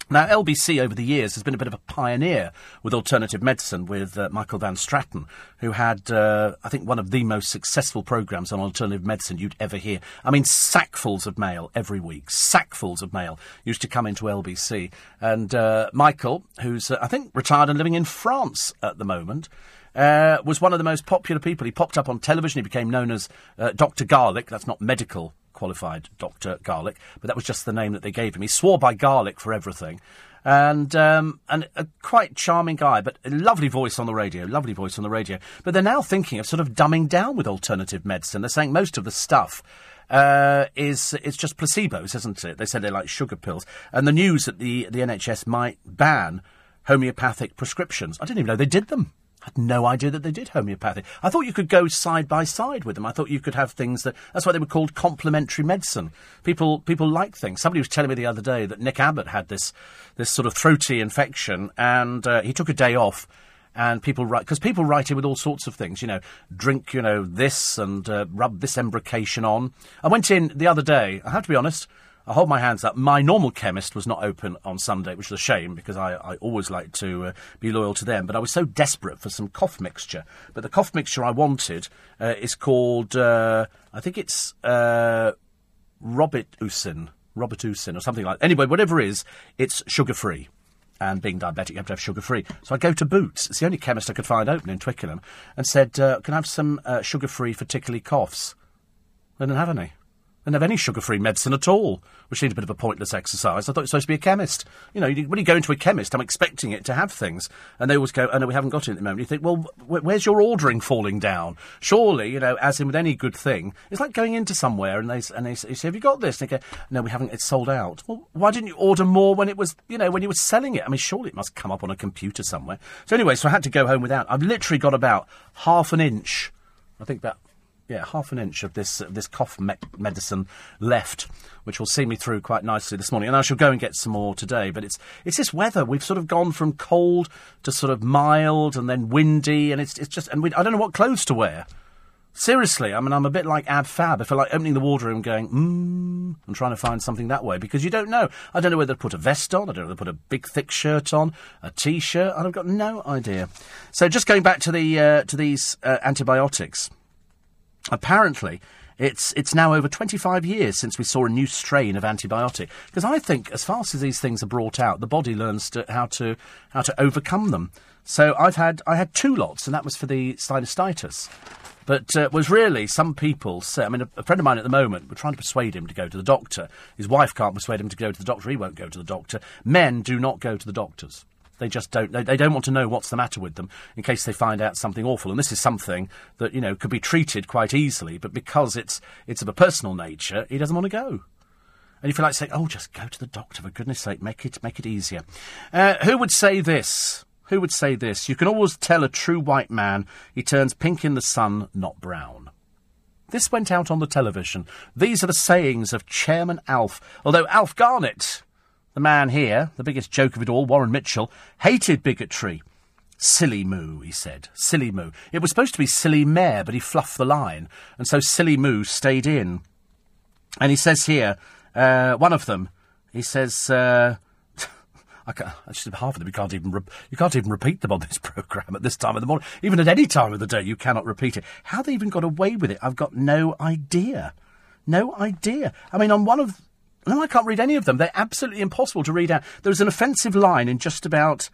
Now, LBC over the years has been a bit of a pioneer with alternative medicine with uh, Michael Van Straten, who had, uh, I think, one of the most successful programmes on alternative medicine you'd ever hear. I mean, sackfuls of mail every week, sackfuls of mail used to come into LBC. And uh, Michael, who's, uh, I think, retired and living in France at the moment, uh, was one of the most popular people. He popped up on television. He became known as uh, Dr. Garlic. That's not medical qualified Dr. Garlic, but that was just the name that they gave him. He swore by garlic for everything. And um, and a quite charming guy, but a lovely voice on the radio, lovely voice on the radio. But they're now thinking of sort of dumbing down with alternative medicine. They're saying most of the stuff uh, is it's just placebos, isn't it? They said they're like sugar pills. And the news that the the NHS might ban homeopathic prescriptions. I didn't even know they did them had no idea that they did homeopathy. I thought you could go side by side with them. I thought you could have things that. That's why they were called complementary medicine. People people like things. Somebody was telling me the other day that Nick Abbott had this this sort of throaty infection, and uh, he took a day off. And people write because people write in with all sorts of things. You know, drink you know this and uh, rub this embrocation on. I went in the other day. I have to be honest. I hold my hands up. My normal chemist was not open on Sunday, which was a shame because I, I always like to uh, be loyal to them. But I was so desperate for some cough mixture. But the cough mixture I wanted uh, is called, uh, I think it's uh, Robitussin, Robitussin or something like. that. Anyway, whatever it is, it's sugar free. And being diabetic, you have to have sugar free. So I go to Boots. It's the only chemist I could find open in Twickenham, and said, uh, "Can I have some uh, sugar free for tickly coughs?" They didn't have any and have any sugar-free medicine at all, which seemed a bit of a pointless exercise. I thought you were supposed to be a chemist. You know, when you go into a chemist, I'm expecting it to have things, and they always go, "Oh no, we haven't got it at the moment." You think, well, wh- where's your ordering falling down? Surely, you know, as in with any good thing, it's like going into somewhere and they and they say, "Have you got this?" And they go, "No, we haven't. It's sold out." Well, why didn't you order more when it was, you know, when you were selling it? I mean, surely it must come up on a computer somewhere. So anyway, so I had to go home without. I've literally got about half an inch. I think about yeah, half an inch of this uh, this cough me- medicine left, which will see me through quite nicely this morning. And I shall go and get some more today. But it's it's this weather. We've sort of gone from cold to sort of mild and then windy, and it's it's just and we, I don't know what clothes to wear. Seriously, I mean, I'm a bit like Ab Fab. I feel like opening the wardrobe and going, mmm, and trying to find something that way because you don't know. I don't know whether to put a vest on. I don't know whether to put a big thick shirt on, a t-shirt. And I've got no idea. So just going back to the uh, to these uh, antibiotics. Apparently, it's it's now over 25 years since we saw a new strain of antibiotic. Because I think as fast as these things are brought out, the body learns to, how to how to overcome them. So I've had I had two lots, and that was for the sinusitis. But uh, was really some people say. I mean, a, a, friend of mine at the moment, we're trying to persuade him to go to the doctor. His wife can't persuade him to go to the doctor. He won't go to the doctor. Men do not go to the doctors. They just don't. They, they, don't want to know what's the matter with them in case they find out something awful. And this is something that you know could be treated quite easily, but because it's it's of a personal nature, he doesn't want to go. And if you like saying, "Oh, just go to the doctor for goodness' sake, make it make it easier." Uh, who would say this? Who would say this? You can always tell a true white man he turns pink in the sun, not brown. This went out on the television. These are the sayings of Chairman Alf. Although Alf Garnett, the man here, the biggest joke of it all, Warren Mitchell, hated bigotry. Silly moo, he said. Silly moo. It was supposed to be silly mare, but he fluffed the line, and so silly moo stayed in. And he says here, uh, one of them, he says, uh, I can't, actually, half of them you can't even re- you can't even repeat them on this program at this time of the morning. Even at any time of the day, you cannot repeat it. How they even got away with it, I've got no idea. No idea. I mean, on one of no, I can't read any of them. They're absolutely impossible to read out. There's an offensive line in just about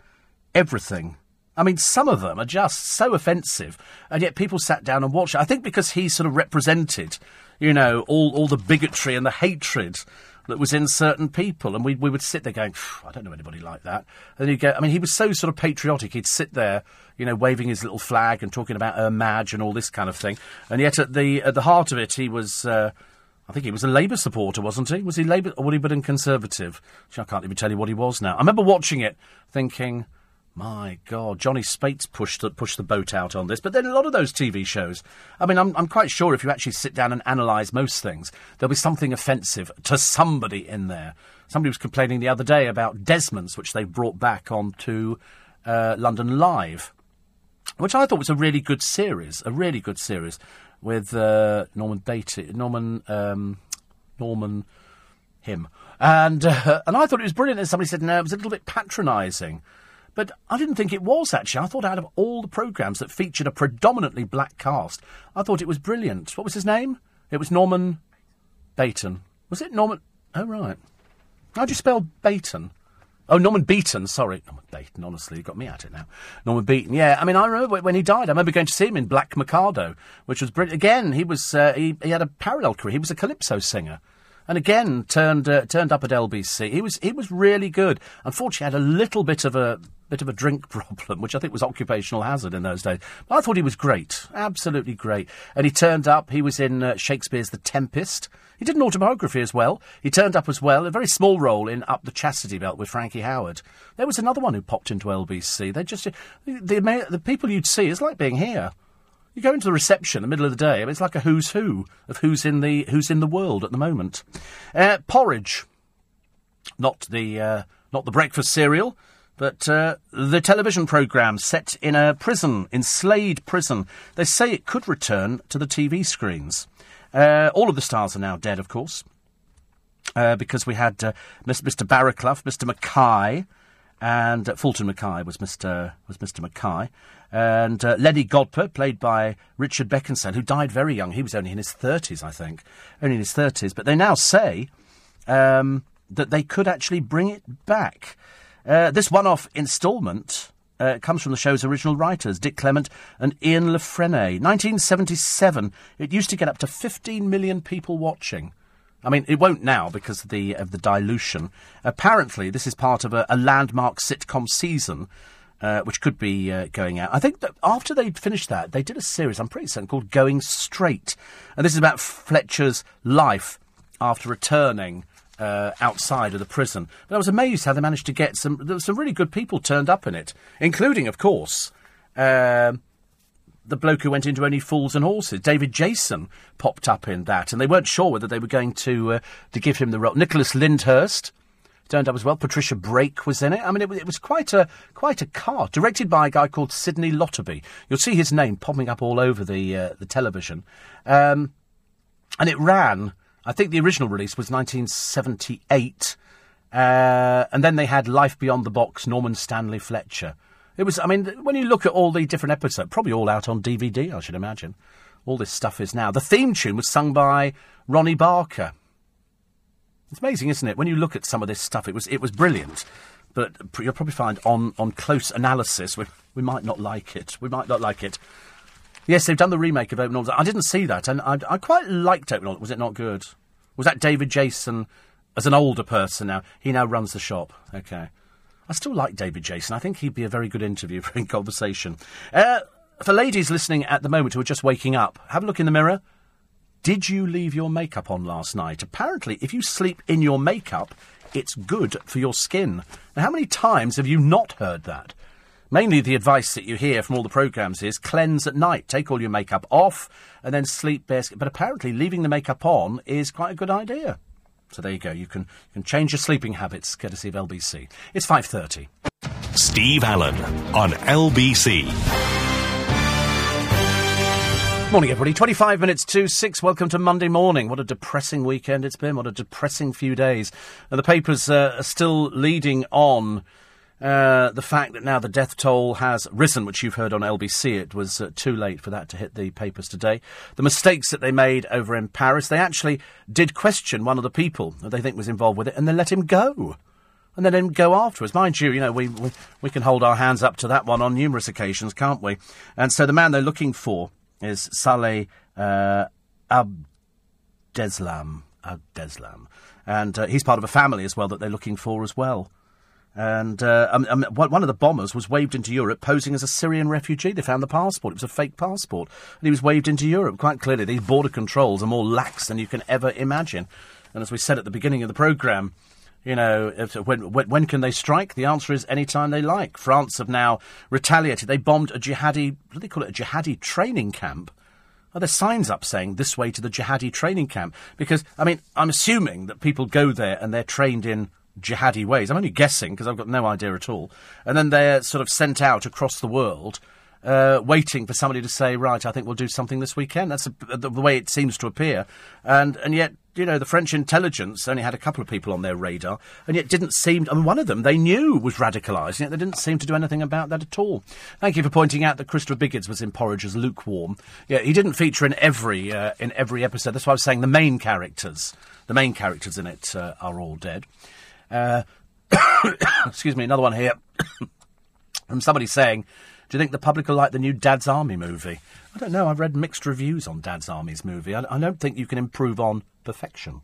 everything. I mean, some of them are just so offensive, and yet people sat down and watched it. I think because he sort of represented, you know, all, all the bigotry and the hatred that was in certain people, and we, we would sit there going, I don't know anybody like that. And you go, I mean, he was so sort of patriotic. He'd sit there, you know, waving his little flag and talking about Ur Madge and all this kind of thing. And yet, at the at the heart of it, he was. Uh, I think he was a Labour supporter, wasn't he? Was he Labour or would he been Conservative? I can't even tell you what he was now. I remember watching it, thinking, my God, Johnny Speight's pushed the, pushed the boat out on this. But then a lot of those TV shows, I mean, I'm, I'm quite sure if you actually sit down and analyse most things, there'll be something offensive to somebody in there. Somebody was complaining the other day about Desmond's, which they brought back onto uh, London Live, which I thought was a really good series, a really good series with uh, Norman Beatty, Norman, um, Norman, him, and uh, and I thought it was brilliant. And somebody said no, it was a little bit patronising, but I didn't think it was actually. I thought out of all the programmes that featured a predominantly black cast, I thought it was brilliant. What was his name? It was Norman Baton. Was it Norman? Oh right. How do you spell Baton? Oh, Norman Beaton, sorry. Norman Beaton, honestly, you got me at it now. Norman Beaton, yeah. I mean, I remember when he died, I remember going to see him in Black Mikado, which was brilliant. Again, he was, uh, he, he had a parallel career. He was a calypso singer. And again, turned uh, turned up at LBC. He was he was really good. Unfortunately, had a little bit of a bit of a drink problem, which I think was occupational hazard in those days. But I thought he was great, absolutely great. And he turned up. He was in uh, Shakespeare's The Tempest. He did an autobiography as well. He turned up as well, a very small role in Up the Chastity Belt with Frankie Howerd. There was another one who popped into LBC. They just the the, the people you'd see is like being here. You go into the reception in the middle of the day. It's like a who's who of who's in the who's in the world at the moment. Uh, porridge, not the uh, not the breakfast cereal, but uh, the television programme set in a prison, in Slade Prison. They say it could return to the TV screens. Uh, all of the stars are now dead, of course, uh, because we had uh, Mr. Barraclough, Mr. Mackay, and Fulton Mackay was Mr. was Mr. Mackay, and uh, Lenny Godber, played by Richard Beckinsale, who died very young. He was only in his thirties, I think, only in his thirties. But they now say um, that they could actually bring it back. Uh, this one-off instalment uh, comes from the show's original writers, Dick Clement and Ian La Frenais. 1977, it used to get up to 15 million people watching. I mean, it won't now because of the, of the dilution. Apparently, this is part of a, a landmark sitcom season, uh, which could be uh, going out. I think that after they'd finished that, they did a series, I'm pretty certain, called Going Straight. And this is about Fletcher's life after returning uh, outside of the prison. But I was amazed how they managed to get some. There were some really good people turned up in it, including, of course, uh, the bloke who went into Only Fools and Horses. David Jason popped up in that, and they weren't sure whether they were going to uh, to give him the role. Nicholas Lyndhurst turned up as well. Patricia Brake was in it. I mean, it, it, was quite a quite a cast. Directed by a guy called Sydney Lotterby. You'll see his name popping up all over the uh, the television, um, and it ran I think the original release was 1978. Uh, and then they had Life Beyond the Box, Norman Stanley Fletcher. It was, I mean, when you look at all the different episodes, probably all out on DVD, I should imagine. All this stuff is now. The theme tune was sung by Ronnie Barker. It's amazing, isn't it? When you look at some of this stuff, it was it was brilliant. But you'll probably find on, on close analysis, we, we might not like it. We might not like it. Yes, they've done the remake of Open All Hours. I didn't see that, and I, I quite liked Open All Hours. Was it not good? Was that David Jason as an older person now? He now runs the shop. Okay. I still like David Jason. I think he'd be a very good interview for in conversation. Uh, for ladies listening at the moment who are just waking up, have a look in the mirror. Did you leave your makeup on last night? Apparently, if you sleep in your makeup, it's good for your skin. Now, how many times have you not heard that? Mainly the advice that you hear from all the programmes is cleanse at night, take all your makeup off, and then sleep. But apparently, leaving the makeup on is quite a good idea. So there you go. You can you can change your sleeping habits, courtesy of LBC. It's five thirty. Steve Allen on LBC. Morning, everybody. 25 minutes to 6. Welcome to Monday morning. What a depressing weekend it's been. What a depressing few days. And the papers uh, are still leading on uh, the fact that now the death toll has risen, which you've heard on LBC. It was uh, too late for that to hit the papers today. The mistakes that they made over in Paris, they actually did question one of the people that they think was involved with it, and they let him go. And then him go afterwards. Mind you, you know, we, we, we can hold our hands up to that one on numerous occasions, can't we? And so the man they're looking for is Salah uh, Abdeslam. Abdeslam. And uh, he's part of a family as well that they're looking for as well. And uh, um, um, one of the bombers was waved into Europe posing as a Syrian refugee. They found the passport. It was a fake passport. And he was waved into Europe. Quite clearly, these border controls are more lax than you can ever imagine. And as we said at the beginning of the programme, you know, if, when, when, can they strike? The answer is any time they like. France have now retaliated. They bombed a jihadi, what do they call it, a jihadi training camp. Are there signs up saying this way to the jihadi training camp? Because, I mean, I'm assuming that people go there and they're trained in jihadi ways. I'm only guessing because I've got no idea at all. And then they're sort of sent out across the world uh, waiting for somebody to say, right, I think we'll do something this weekend. That's a, the, the, way it seems to appear. And, and yet, you know, the French intelligence only had a couple of people on their radar, and yet didn't seem, I mean, one of them they knew was radicalised, yet they didn't seem to do anything about that at all. Thank you for pointing out that Christopher Biggins was in Porridge as lukewarm. Yeah, he didn't feature in every, uh, in every episode. That's why I was saying the main characters, the main characters in it uh, are all dead. Uh, excuse me, another one here from somebody saying, do you think the public will like the new Dad's Army movie? I don't know. I've read mixed reviews on Dad's Army's movie. I, I don't think you can improve on perfection.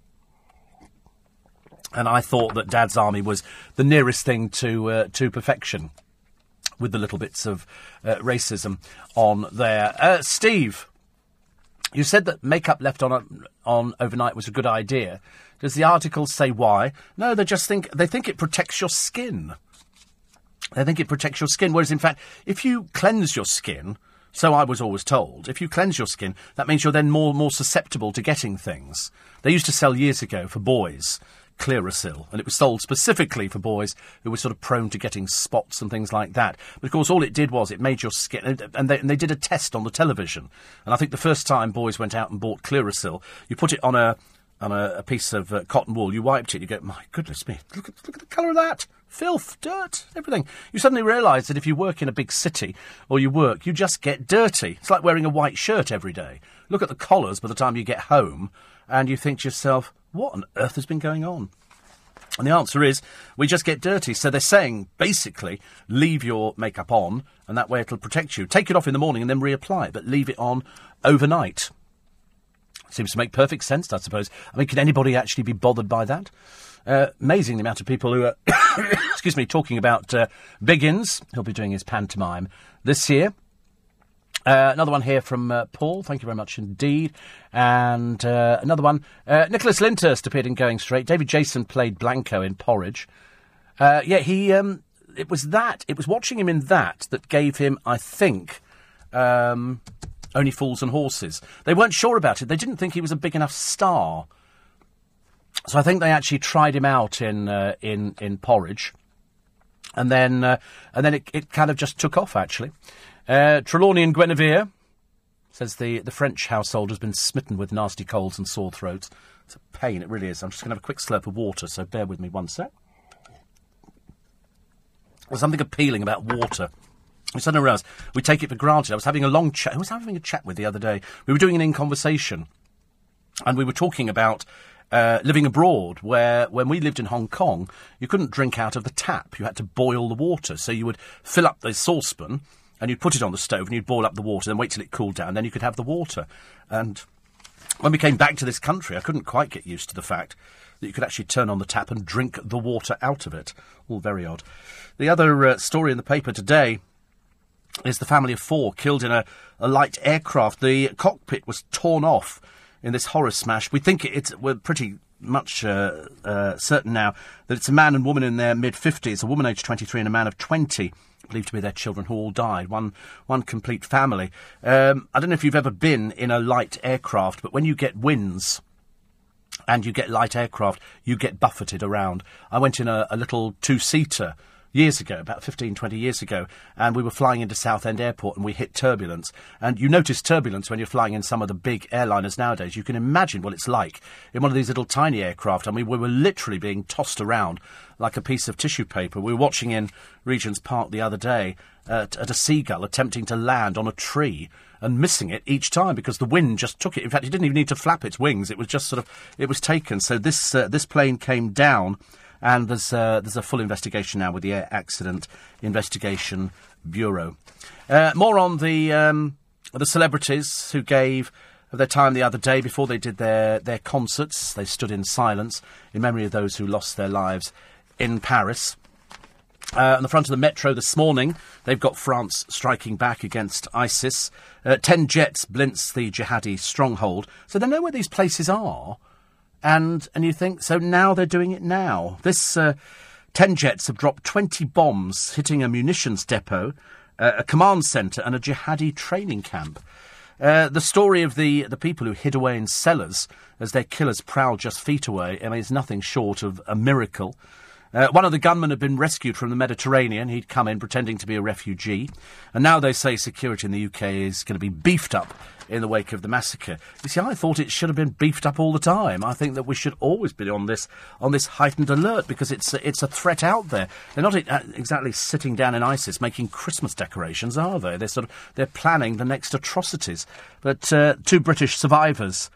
And I thought that Dad's Army was the nearest thing to uh, to perfection, with the little bits of uh, racism on there. Uh, Steve, you said that makeup left on on overnight was a good idea. Does the article say why? No, they just think they think it protects your skin. They think it protects your skin, whereas in fact, if you cleanse your skin, so I was always told, if you cleanse your skin, that means you're then more more susceptible to getting things. They used to sell years ago for boys Clearasil, and it was sold specifically for boys who were sort of prone to getting spots and things like that. But of course, all it did was it made your skin, and they, and they did a test on the television. And I think the first time boys went out and bought Clearasil, you put it on a on a, a piece of uh, cotton wool, you wiped it, you go, my goodness me, look at, look at the colour of that. Filth, dirt, everything. You suddenly realise that if you work in a big city or you work, you just get dirty. It's like wearing a white shirt every day. Look at the collars by the time you get home, and you think to yourself, what on earth has been going on? And the answer is, we just get dirty. So they're saying, basically, leave your makeup on, and that way it'll protect you. Take it off in the morning and then reapply it, but leave it on overnight. Seems to make perfect sense, I suppose. I mean, can anybody actually be bothered by that? Amazing the amount of people who are, excuse me, talking about uh, Biggins. He'll be doing his pantomime this year. Uh, another one here from uh, Paul. Thank you very much indeed. And uh, another one. Uh, Nicholas Lyndhurst appeared in Going Straight. David Jason played Blanco in Porridge. Uh, yeah, he. Um, it was that. It was watching him in that that gave him, I think, um, only Fools and Horses. They weren't sure about it. They didn't think he was a big enough star. So I think they actually tried him out in uh, in in Porridge, and then uh, and then it, it kind of just took off. Actually, uh, Trelawney and Guinevere says the the French household has been smitten with nasty colds and sore throats. It's a pain, it really is. I'm just going to have a quick slurp of water, so bear with me one sec. There's something appealing about water. I suddenly realised we take it for granted. I was having a long chat. Who was having a chat with the other day? We were doing an in conversation, and we were talking about uh, living abroad, where when we lived in Hong Kong, you couldn't drink out of the tap. You had to boil the water. So you would fill up the saucepan and you'd put it on the stove and you'd boil up the water, then wait till it cooled down, then you could have the water. And when we came back to this country, I couldn't quite get used to the fact that you could actually turn on the tap and drink the water out of it. All very odd. The other uh, story in the paper today is the family of four killed in a, a light aircraft. The cockpit was torn off in this horror smash. We think it's we're pretty much uh, uh, certain now that it's a man and woman in their mid 50s, a woman aged 23 and a man of 20 believed to be their children who all died. One, one complete family. Um, I don't know if you've ever been in a light aircraft, but when you get winds and you get light aircraft, you get buffeted around. I went in a, a little two seater years ago, about 15, 20 years ago, and we were flying into Southend Airport and we hit turbulence. And you notice turbulence when you're flying in some of the big airliners nowadays. You can imagine what it's like in one of these little tiny aircraft. I mean, we were literally being tossed around like a piece of tissue paper. We were watching in Regent's Park the other day at, at a seagull attempting to land on a tree and missing it each time because the wind just took it. In fact, it didn't even need to flap its wings. It was just sort of, it was taken. So this, uh, this plane came down and there's uh, there's a full investigation now with the Air Accident Investigation Bureau. Uh, more on the um, the celebrities who gave their time the other day before they did their their concerts. They stood in silence in memory of those who lost their lives in Paris. Uh, on the front of the metro this morning, they've got France striking back against ISIS. Uh, ten jets blitz the jihadi stronghold, so they know where these places are and and you think so now they're doing it now. This uh, ten jets have dropped twenty bombs, hitting a munitions depot, uh, a command centre, and a jihadi training camp. Uh, the story of the the people who hid away in cellars as their killers prowled just feet away, I mean, is nothing short of a miracle. Uh, one of the gunmen had been rescued from the Mediterranean. He'd come in pretending to be a refugee. And now they say security in the UK is going to be beefed up in the wake of the massacre. You see, I thought it should have been beefed up all the time. I think that we should always be on this on this heightened alert because it's a, it's a threat out there. They're not uh, exactly sitting down in ISIS making Christmas decorations, are they? They're sort of they're planning the next atrocities. But uh, two British survivors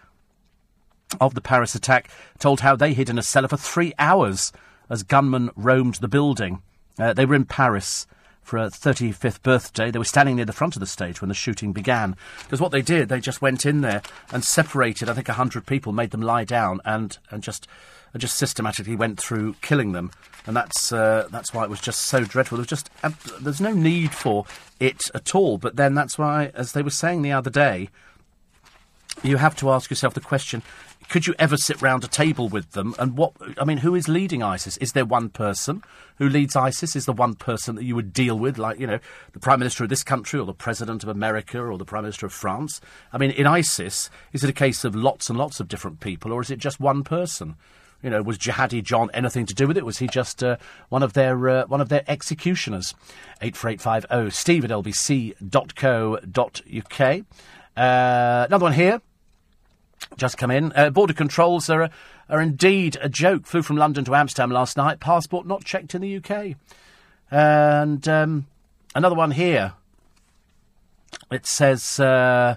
of the Paris attack told how they hid in a cellar for three hours as gunmen roamed the building. Uh, they were in Paris for a 35th birthday. They were standing near the front of the stage when the shooting began. Because what they did, they just went in there and separated, I think, 100 people, made them lie down, and, and just and just systematically went through killing them. And that's, uh, that's why it was just so dreadful. There was just, uh, there's no need for it at all. But then that's why, as they were saying the other day, you have to ask yourself the question could you ever sit round a table with them? And what, I mean, who is leading ISIS? Is there one person who leads ISIS? Is the one person that you would deal with, like, you know, the Prime Minister of this country or the President of America or the Prime Minister of France? I mean, in ISIS, is it a case of lots and lots of different people or is it just one person? You know, was Jihadi John anything to do with it? Was he just uh, one of their uh, one of their executioners? Eight four eight five zero. Steve at lbc.co.uk. Uh, another one here just come in. Uh, border controls are, are indeed a joke. Flew from London to Amsterdam last night. Passport not checked in the UK. And um, another one here. It says, uh,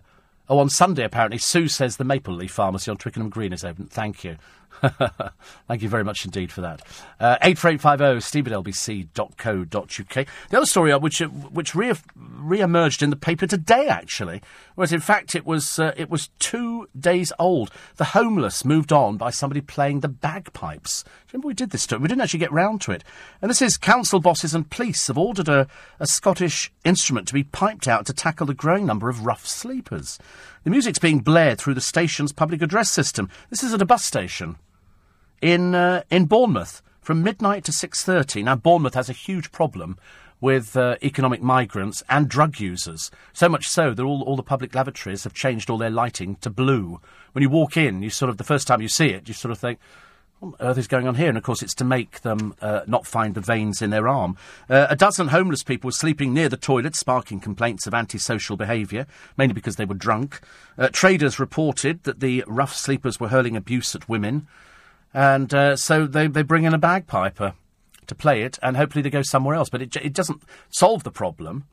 oh, on Sunday apparently, Sue says the Maple Leaf Pharmacy on Twickenham Green is open. Thank you. Thank you very much indeed for that. Uh, 84850 steve at lbc.co.uk. The other story uh, which, uh, which re- re-emerged in the paper today, actually, was in fact it was, uh, it was two days old. The homeless moved on by somebody playing the bagpipes. Remember we did this story? We didn't actually get round to it. And this is council bosses and police have ordered a, a Scottish instrument to be piped out to tackle the growing number of rough sleepers. The music's being blared through the station's public address system. This is at a bus station in uh, in Bournemouth from midnight to 6:30. Now Bournemouth has a huge problem with uh, economic migrants and drug users. So much so that all, all the public lavatories have changed all their lighting to blue. When you walk in, you sort of the first time you see it, you sort of think, on earth is going on here? And of course, it's to make them uh, not find the veins in their arm. Uh, a dozen homeless people were sleeping near the toilet, sparking complaints of antisocial behaviour, mainly because they were drunk. Uh, traders reported that the rough sleepers were hurling abuse at women. And uh, so they, they bring in a bagpiper to play it, and hopefully they go somewhere else. But it, it doesn't solve the problem.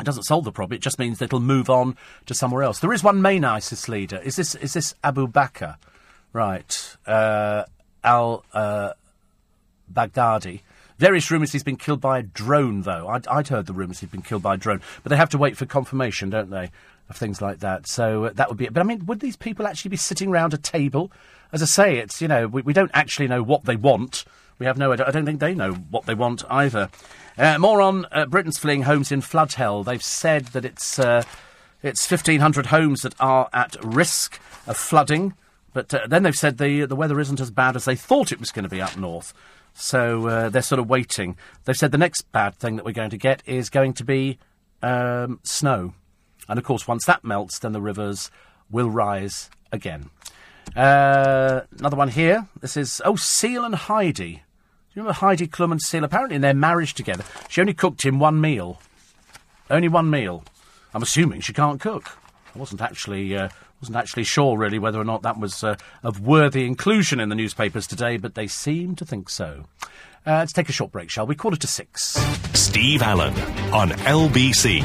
It doesn't solve the problem. It just means that it'll move on to somewhere else. There is one main ISIS leader. Is this is this Abu Bakr? Right. Uh, Al uh, Baghdadi. Various rumours he's been killed by a drone, though. I'd, I'd heard the rumours he'd been killed by a drone. But they have to wait for confirmation, don't they, of things like that. So uh, that would be it. But I mean, would these people actually be sitting round a table as I say, it's, you know, we, we don't actually know what they want. We have no, idea. I don't think they know what they want either. Uh, more on uh, Britain's fleeing homes in flood hell. They've said that it's, uh, it's 1,500 homes that are at risk of flooding But uh, then they've said the the weather isn't as bad as they thought it was going to be up north. So uh, they're sort of waiting. They've said the next bad thing that we're going to get is going to be um, snow. And of course, once that melts, then the rivers will rise again. Uh, another one here. This is, oh, Seal and Heidi. Do you remember Heidi Klum and Seal? Apparently, in their marriage together, she only cooked him one meal. Only one meal. I'm assuming she can't cook. I wasn't actually uh, wasn't actually sure really whether or not that was uh, of worthy inclusion in the newspapers today, but they seem to think so. Uh, let's take a short break, shall we? Quarter to six. Steve Allen on LBC.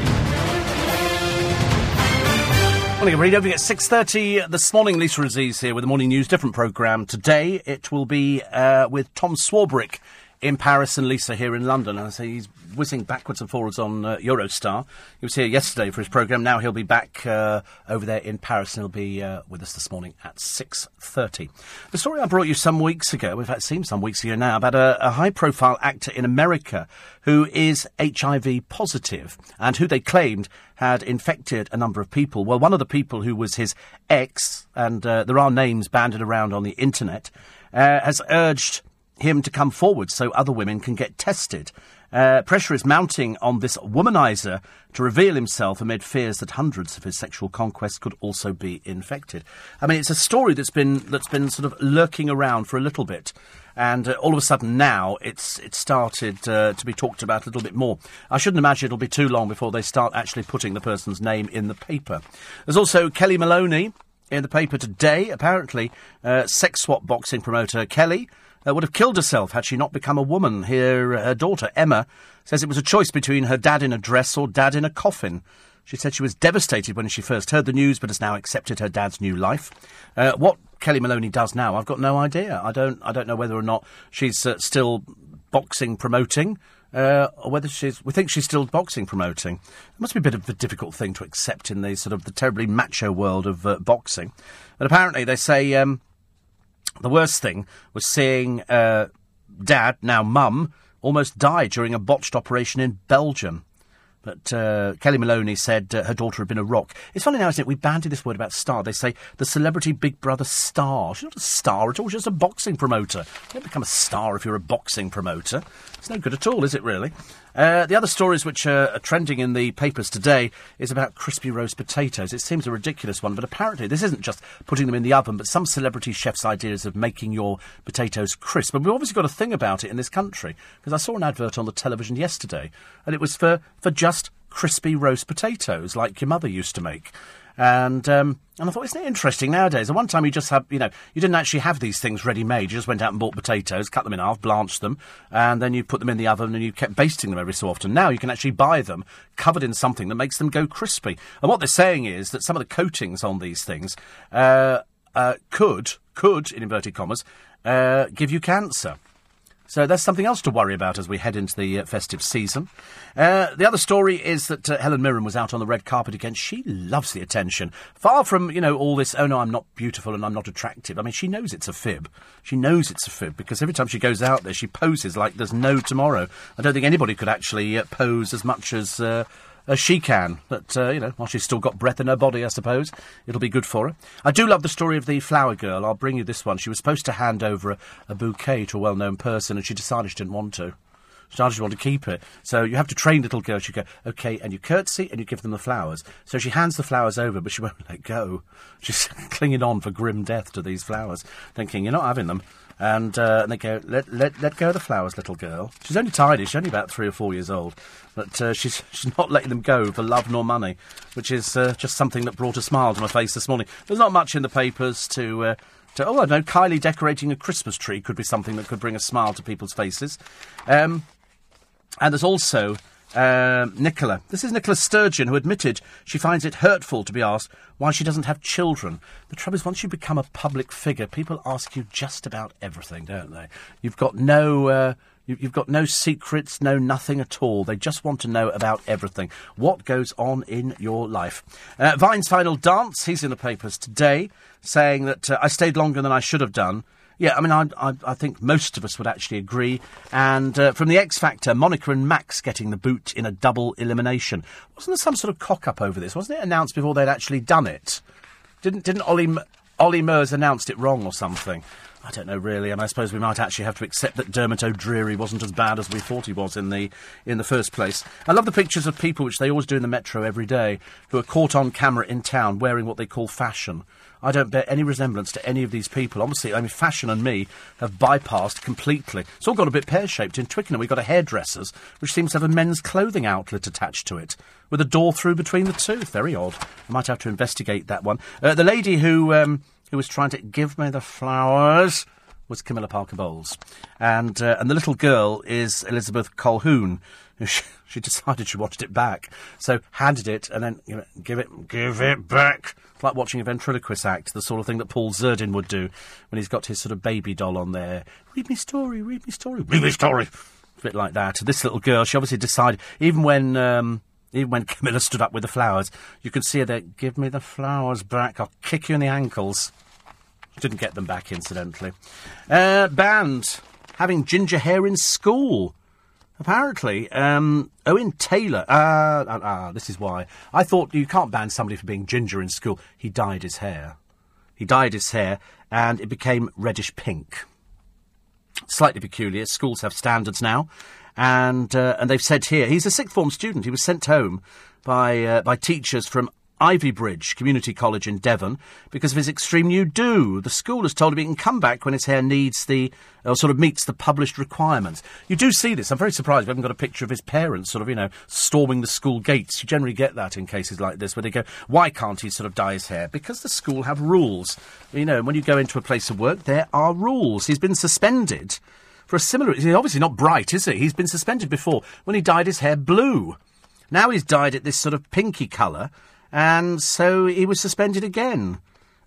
Morning, everybody. Don't forget, 6.30 this morning, Lisa Aziz here with the Morning News, different programme. Today, it will be uh, with Tom Swarbrick in Paris and Lisa here in London. I say he's whizzing backwards and forwards on uh, Eurostar. He was here yesterday for his programme. Now he'll be back uh, over there in Paris and he'll be uh, with us this morning at 6.30. The story I brought you some weeks ago, in fact, it seems some weeks ago now, about a, a high-profile actor in America who is HIV positive and who they claimed had infected a number of people. Well, one of the people who was his ex, and uh, there are names banded around on the internet, uh, has urged him to come forward so other women can get tested. Uh, pressure is mounting on this womanizer to reveal himself amid fears that hundreds of his sexual conquests could also be infected. I mean, it's a story that's been that's been sort of lurking around for a little bit, and uh, all of a sudden now it's it's started uh, to be talked about a little bit more. I shouldn't imagine it'll be too long before they start actually putting the person's name in the paper. There's also Kellie Maloney in the paper today. Apparently, uh, sex swap boxing promoter Kellie uh, would have killed herself had she not become a woman. Here, uh, her daughter, Emma, says it was a choice between her dad in a dress or dad in a coffin. She said she was devastated when she first heard the news, but has now accepted her dad's new life. Uh, what Kellie Maloney does now, I've got no idea. I don't, I don't know whether or not she's uh, still boxing promoting. Uh, or whether she's, we think she's still boxing promoting. It must be a bit of a difficult thing to accept in the sort of the terribly macho world of uh, boxing. But apparently, they say um, the worst thing was seeing uh, dad, now mum, almost die during a botched operation in Belgium. But uh, Kellie Maloney said uh, her daughter had been a rock. It's funny now, isn't it? We bandied this word about star. They say the celebrity Big Brother star. She's not a star at all. She's just a boxing promoter. You don't become a star if you're a boxing promoter. It's no good at all, is it, really? Uh, the other stories which are, trending in the papers today is about crispy roast potatoes. It seems a ridiculous one, but apparently this isn't just putting them in the oven, but some celebrity chef's ideas of making your potatoes crisp. And we've obviously got a thing about it in this country, because I saw an advert on the television yesterday, and it was for, for just crispy roast potatoes, like your mother used to make. And um, and I thought, isn't it interesting nowadays? At one time, you just have, you know, you didn't actually have these things ready made. You just went out and bought potatoes, cut them in half, blanched them, and then you put them in the oven and you kept basting them every so often. Now you can actually buy them covered in something that makes them go crispy. And what they're saying is that some of the coatings on these things uh, uh, could, could, in inverted commas, uh, give you cancer. So there's something else to worry about as we head into the uh, festive season. Uh, the other story is that uh, Helen Mirren was out on the red carpet again. She loves the attention. Far from, you know, all this, oh no, I'm not beautiful and I'm not attractive. I mean, she knows it's a fib. She knows it's a fib because every time she goes out there, she poses like there's no tomorrow. I don't think anybody could actually uh, pose as much as uh, as she can. But, uh, you know, while she's still got breath in her body, I suppose, it'll be good for her. I do love the story of the flower girl. I'll bring you this one. She was supposed to hand over a, a bouquet to a well known person, and she decided she didn't want to. She decided she wanted to keep it. So you have to train little girls. You go, okay, and you curtsy and you give them the flowers. So she hands the flowers over, but she won't let go. She's clinging on for grim death to these flowers, thinking, you're not having them. And, uh, and they go, let, let, let go of the flowers, little girl. She's only tiny, she's only about three or four years old. But uh, she's, she's not letting them go for love nor money, which is uh, just something that brought a smile to my face this morning. There's not much in the papers to. Uh, oh, I know, Kylie decorating a Christmas tree could be something that could bring a smile to people's faces. Um, and there's also um, Nicola. This is Nicola Sturgeon, who admitted she finds it hurtful to be asked why she doesn't have children. The trouble is, once you become a public figure, people ask you just about everything, don't they? You've got no. Uh, You've got no secrets, no nothing at all. They just want to know about everything. What goes on in your life? Uh, Vine's final dance. He's in the papers today saying that uh, I stayed longer than I should have done. Yeah, I mean, I, I, I, think most of us would actually agree. And uh, from the X Factor, Monica and Max getting the boot in a double elimination. Wasn't there some sort of cock up over this? Wasn't it announced before they'd actually done it? Didn't didn't Ollie Ollie Murs announced it wrong or something. I don't know really, and I suppose we might actually have to accept that Dermot O'Dreary wasn't as bad as we thought he was in the in the first place. I love the pictures of people, which they always do in the metro every day, who are caught on camera in town wearing what they call fashion. I don't bear any resemblance to any of these people. Obviously, I mean, fashion and me have bypassed completely. It's all got a bit pear shaped. In Twickenham, we've got a hairdresser's, which seems to have a men's clothing outlet attached to it, with a door through between the two. Very odd. I might have to investigate that one. Uh, the lady who. Um, who was trying to give me the flowers was Camilla Parker Bowles. And, uh, and the little girl is Elizabeth Colquhoun. She, she, decided she wanted it back. So handed it and then you know, give it, give it back. It's like watching a ventriloquist act, the sort of thing that Paul Zerdin would do when he's got his sort of baby doll on there. Read me story, read me story, read me story. A bit like that. This little girl, she obviously decided, even when, um, even when Camilla stood up with the flowers, you could see her there, give me the flowers back, I'll kick you in the ankles. Didn't get them back, incidentally. Uh, banned having ginger hair in school. Apparently, um, Owen Taylor. Ah, uh, uh, this is why. I thought you can't ban somebody for being ginger in school. He dyed his hair. He dyed his hair, and it became reddish pink. Slightly peculiar. Schools have standards now, and uh, and they've said here he's a sixth form student. He was sent home by uh, by teachers from Ivybridge Community College in Devon because of his extreme new do. The school has told him he can come back when his hair needs the, or sort of meets the published requirements. You do see this. I'm very surprised we haven't got a picture of his parents sort of, you know, storming the school gates. You generally get that in cases like this where they go, why can't he sort of dye his hair? Because the school have rules. You know, when you go into a place of work, there are rules. He's been suspended for a similar, he's obviously not bright, is he? He's been suspended before when he dyed his hair blue. Now he's dyed it this sort of pinky colour and so he was suspended again.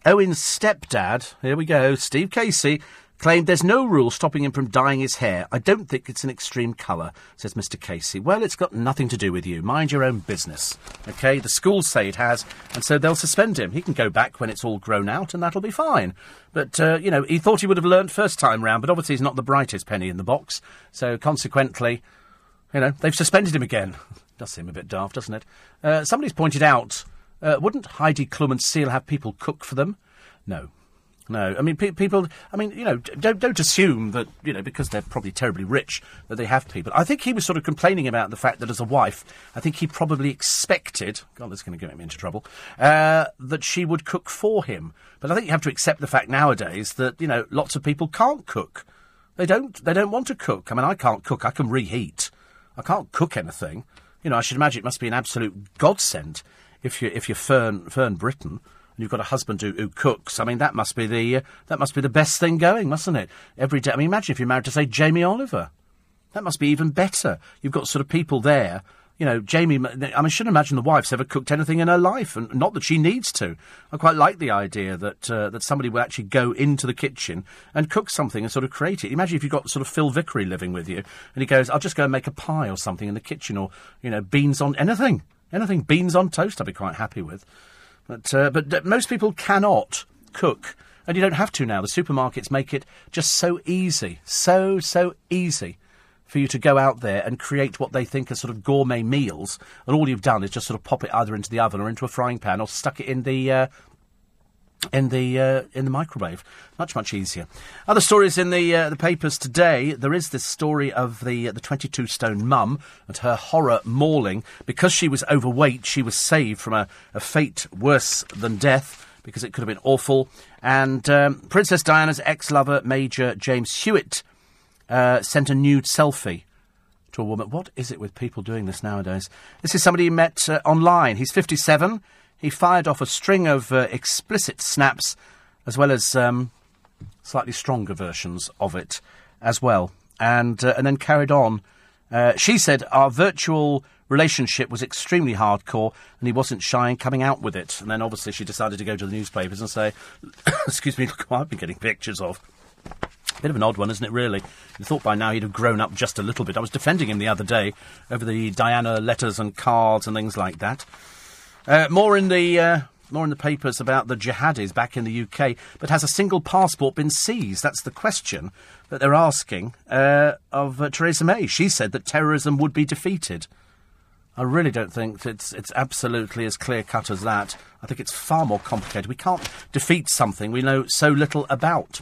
Owen's stepdad, here we go, Steve Casey, claimed there's no rule stopping him from dyeing his hair. I don't think it's an extreme colour, says Mr. Casey. Well, it's got nothing to do with you. Mind your own business. OK? The schools say it has, and so they'll suspend him. He can go back when it's all grown out, and that'll be fine. But, uh, you know, he thought he would have learnt first time round, but obviously he's not the brightest penny in the box. So consequently, you know, they've suspended him again. Does seem a bit daft, doesn't it? Uh, somebody's pointed out uh, wouldn't Heidi Klum and Seal have people cook for them? No. No, I mean pe- people. I mean, you know, don't don't assume that you know because they're probably terribly rich that they have people. I think he was sort of complaining about the fact that as a wife, I think he probably expected. God, that's going to get me into trouble. Uh, that she would cook for him. But I think you have to accept the fact nowadays that you know lots of people can't cook. They don't. They don't want to cook. I mean, I can't cook. I can reheat. I can't cook anything. You know, I should imagine it must be an absolute godsend if you if you're Fern Fern Britton and you've got a husband who, who cooks, I mean that must be the uh, that must be the best thing going, mustn't it? Every day. I mean, imagine if you're married to say Jamie Oliver. That must be even better. You've got sort of people there. You know, Jamie. I mean, shouldn't imagine the wife's ever cooked anything in her life, and not that she needs to. I quite like the idea that uh, that somebody will actually go into the kitchen and cook something and sort of create it. Imagine if you've got sort of Phil Vickery living with you, and he goes, "I'll just go and make a pie or something in the kitchen, or you know, beans on anything." Anything beans on toast, I'd be quite happy with. But, uh, but uh, most people cannot cook. And you don't have to now. The supermarkets make it just so easy, so, so easy for you to go out there and create what they think are sort of gourmet meals. And all you've done is just sort of pop it either into the oven or into a frying pan or stuck it in the, uh, in the uh, in the microwave. Much much easier. Other stories in the uh, the papers today. There is this story of the uh, the 22 stone mum and her horror mauling because she was overweight. She was saved from a, a fate worse than death because it could have been awful. And um, Princess Diana's ex lover Major James Hewitt uh, sent a nude selfie. To a woman. What is it with people doing this nowadays? This is somebody he met uh, online. He's 57 he fired off a string of uh, explicit snaps, as well as um, slightly stronger versions of it as well, and uh, and then carried on. Uh, she said our virtual relationship was extremely hardcore, and he wasn't shy in coming out with it. And then obviously she decided to go to the newspapers and say, "Excuse me, look what I've been getting pictures of." Bit of an odd one, isn't it, really? You thought by now he'd have grown up just a little bit. I was defending him the other day over the Diana letters and cards and things like that. Uh, more in the uh, more in the papers about the jihadis back in the UK. But has a single passport been seized? That's the question that they're asking uh, of uh, Theresa May. She said that terrorism would be defeated. I really don't think it's it's absolutely as clear cut as that. I think it's far more complicated. We can't defeat something we know so little about.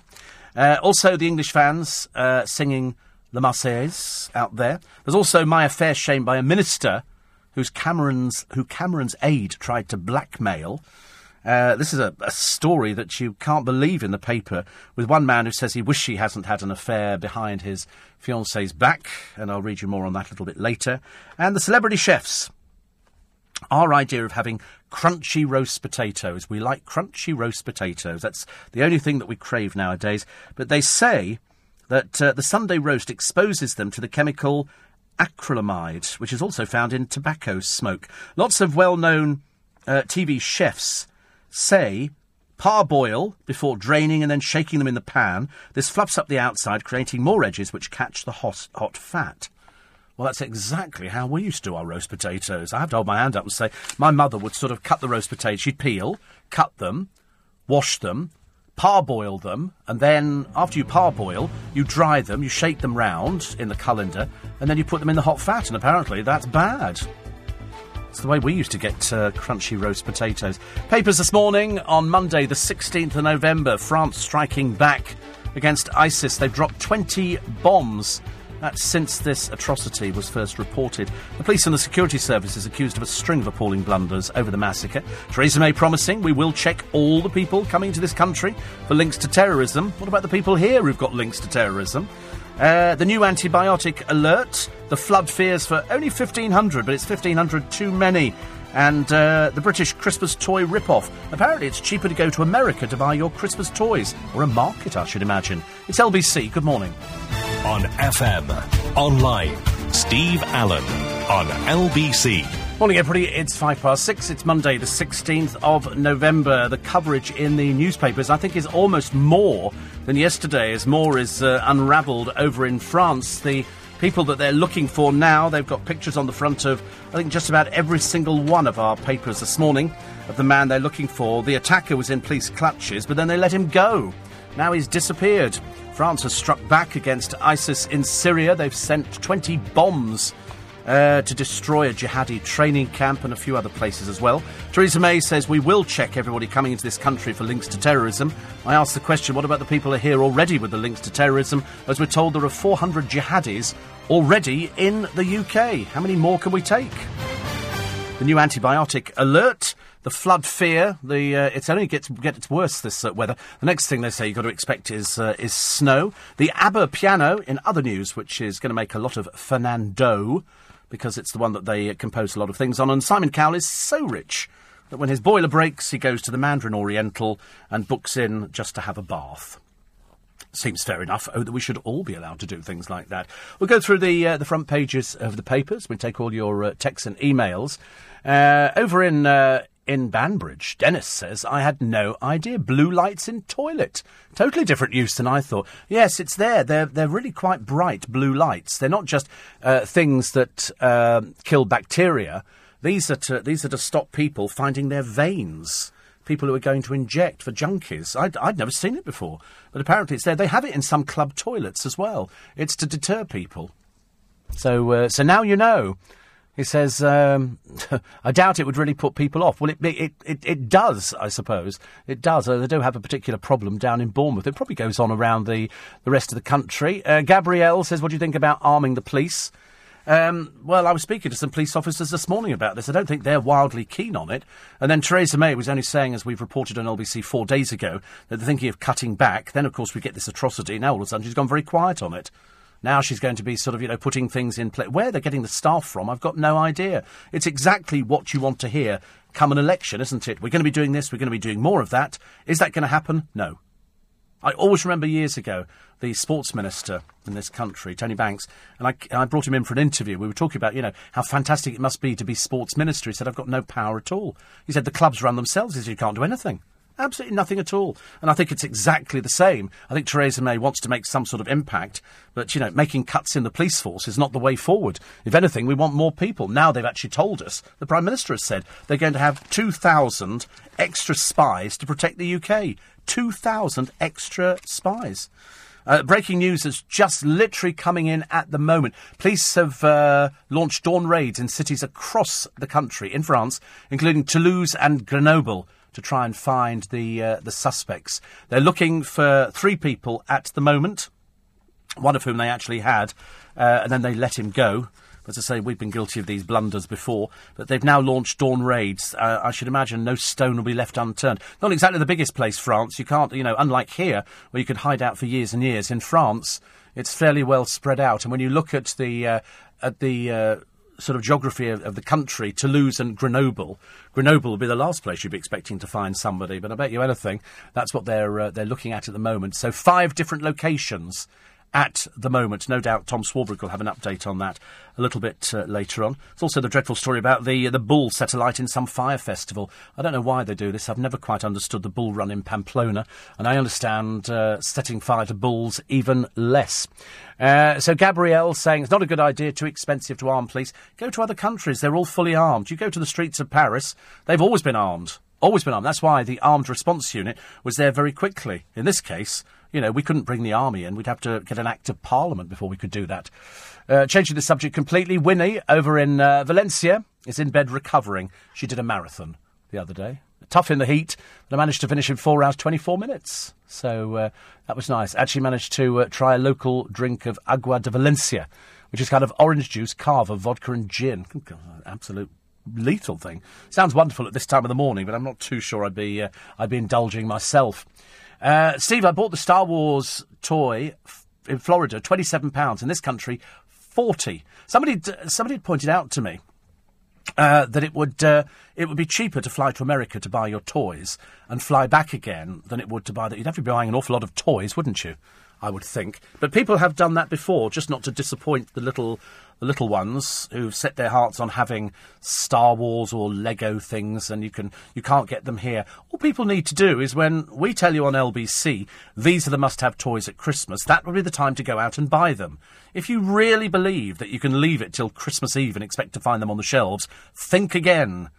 Uh, also, the English fans uh, singing the Marseillaise out there. There's also my affair shamed by a minister whose Cameron's who Cameron's aide tried to blackmail. Uh, this is a, a, story that you can't believe in the paper, with one man who says he wishes he hasn't had an affair behind his fiancee's back, and I'll read you more on that a little bit later. And the celebrity chefs. Our idea of having crunchy roast potatoes. We like crunchy roast potatoes. That's the only thing that we crave nowadays. But they say that uh, the Sunday roast exposes them to the chemical acrylamide, which is also found in tobacco smoke. Lots of well known uh, TV chefs say parboil before draining and then shaking them in the pan. This fluffs up the outside, creating more edges which catch the hot, hot fat. Well, that's exactly how we used to do our roast potatoes. I have to hold my hand up and say my mother would sort of cut the roast potatoes. She'd peel, cut them, wash them, parboil them, and then after you parboil, you dry them, you shake them round in the colander, and then you put them in the hot fat. And apparently, that's bad. It's the way we used to get uh, crunchy roast potatoes. Papers this morning on Monday, the 16th of November. France striking back against ISIS. They've dropped 20 bombs. That's since this atrocity was first reported. The police and the security services accused of a string of appalling blunders over the massacre. Theresa May promising we will check all the people coming to this country for links to terrorism. What about the people here who've got links to terrorism? Uh, the new antibiotic alert. The flood fears for only 1,500, but it's 1,500 too many. And uh, the British Christmas toy rip-off. Apparently, it's cheaper to go to America to buy your Christmas toys, or a market, I should imagine. It's LBC. Good morning. On FM, online, Steve Allen on LBC. Morning, everybody. It's five past six. It's Monday, the 16th of November. The coverage in the newspapers, I think, is almost more than yesterday, as more is uh, unravelled over in France. The people that they're looking for now, they've got pictures on the front of, I think, just about every single one of our papers this morning of the man they're looking for. The attacker was in police clutches, but then they let him go. Now he's disappeared. France has struck back against ISIS in Syria. They've sent 20 bombs uh, to destroy a jihadi training camp and a few other places as well. Theresa May says we will check everybody coming into this country for links to terrorism. I ask the question what about the people who are here already with the links to terrorism? As we're told, there are 400 jihadis already in the UK. How many more can we take? The new antibiotic alert the flood fear. The uh, it's only gets gets worse this uh, weather. The next thing they say you've got to expect is uh, is snow. The ABBA piano in other news, which is going to make a lot of Fernando because it's the one that they compose a lot of things on. And Simon Cowell is so rich that when his boiler breaks, he goes to the Mandarin Oriental and books in just to have a bath. Seems fair enough. Oh, that we should all be allowed to do things like that. We'll go through the uh, the front pages of the papers. We take all your uh, texts and emails. Uh, over in uh, in Banbridge, Dennis says, I had no idea. Blue lights in toilet. Totally different use than I thought. Yes, it's there. They're, they're really quite bright blue lights. They're not just uh, things that uh, kill bacteria. These are, to, these are to stop people finding their veins. People who are going to inject for junkies. I'd, I'd never seen it before. But apparently it's there. They have it in some club toilets as well. It's to deter people. So, uh, so now you know. He says, um, I doubt it would really put people off. Well, it, it, it, it does, I suppose. It does. Uh, they do have a particular problem down in Bournemouth. It probably goes on around the, the rest of the country. Uh, Gabrielle says, What do you think about arming the police? Um, well, I was speaking to some police officers this morning about this. I don't think they're wildly keen on it. And then Theresa May was only saying, as we've reported on LBC four days ago, that they're thinking of cutting back. Then, of course, we get this atrocity. Now, all of a sudden, she's gone very quiet on it. Now she's going to be sort of, you know, putting things in place. Where they're getting the staff from, I've got no idea. It's exactly what you want to hear come an election, isn't it? We're going to be doing this, we're going to be doing more of that. Is that going to happen? No. I always remember years ago the sports minister in this country, Tony Banks, and I, I, brought him in for an interview. We were talking about, you know, how fantastic it must be to be sports minister. He said, I've got no power at all. He said, the clubs run themselves. He said, you can't do anything. Absolutely nothing at all. And I think it's exactly the same. I think Theresa May wants to make some sort of impact, but, you know, making cuts in the police force is not the way forward. If anything, we want more people. Now they've actually told us, the Prime Minister has said, they're going to have 2,000 extra spies to protect the UK. 2,000 extra spies. Uh, breaking news is just literally coming in at the moment. Police have uh, launched dawn raids in cities across the country in France, including Toulouse and Grenoble, to try and find the uh, the suspects. They're looking for three people at the moment, one of whom they actually had, uh, and then they let him go. As I say, we've been guilty of these blunders before, but they've now launched dawn raids. Uh, I should imagine no stone will be left unturned. Not exactly the biggest place, France. You can't, you know, unlike here, where you could hide out for years and years. In France, it's fairly well spread out. And when you look at the uh, at the uh, sort of geography of, of, the country, Toulouse and Grenoble. Grenoble will be the last place you'd be expecting to find somebody, but I bet you anything that's what they're uh, they're looking at at the moment. So five different locations at the moment. No doubt Tom Swarbrick will have an update on that a little bit uh, later on. It's also the dreadful story about the the bull set alight in some fire festival. I don't know why they do this. I've never quite understood the bull run in Pamplona, and I understand uh, setting fire to bulls even less. Uh, so Gabrielle saying it's not a good idea, too expensive to arm police. Go to other countries; they're all fully armed. You go to the streets of Paris; they've always been armed. Always been armed. That's why the armed response unit was there very quickly. In this case, you know, we couldn't bring the army in. We'd have to get an act of parliament before we could do that. Uh, changing the subject completely, Winnie over in uh, Valencia is in bed recovering. She did a marathon the other day. Tough in the heat, but I managed to finish in 4 hours 24 minutes. So uh, that was nice. Actually managed to uh, try a local drink of Agua de Valencia, which is kind of orange juice, cava, vodka and gin. Absolute lethal thing. Sounds wonderful at this time of the morning, but I'm not too sure I'd be uh, I'd be indulging myself. Uh, Steve, I bought the Star Wars toy f- in Florida, twenty-seven pounds. In this country, forty. Somebody, somebody had pointed out to me uh, that it would uh, it would be cheaper to fly to America to buy your toys and fly back again than it would to buy that. You'd have to be buying an awful lot of toys, wouldn't you? I would think. But people have done that before, just not to disappoint the little the little ones who've set their hearts on having Star Wars or Lego things, and you can you can't get them here. All people need to do is when we tell you on LBC these are the must-have toys at Christmas, that would be the time to go out and buy them. If you really believe that you can leave it till Christmas Eve and expect to find them on the shelves, think again.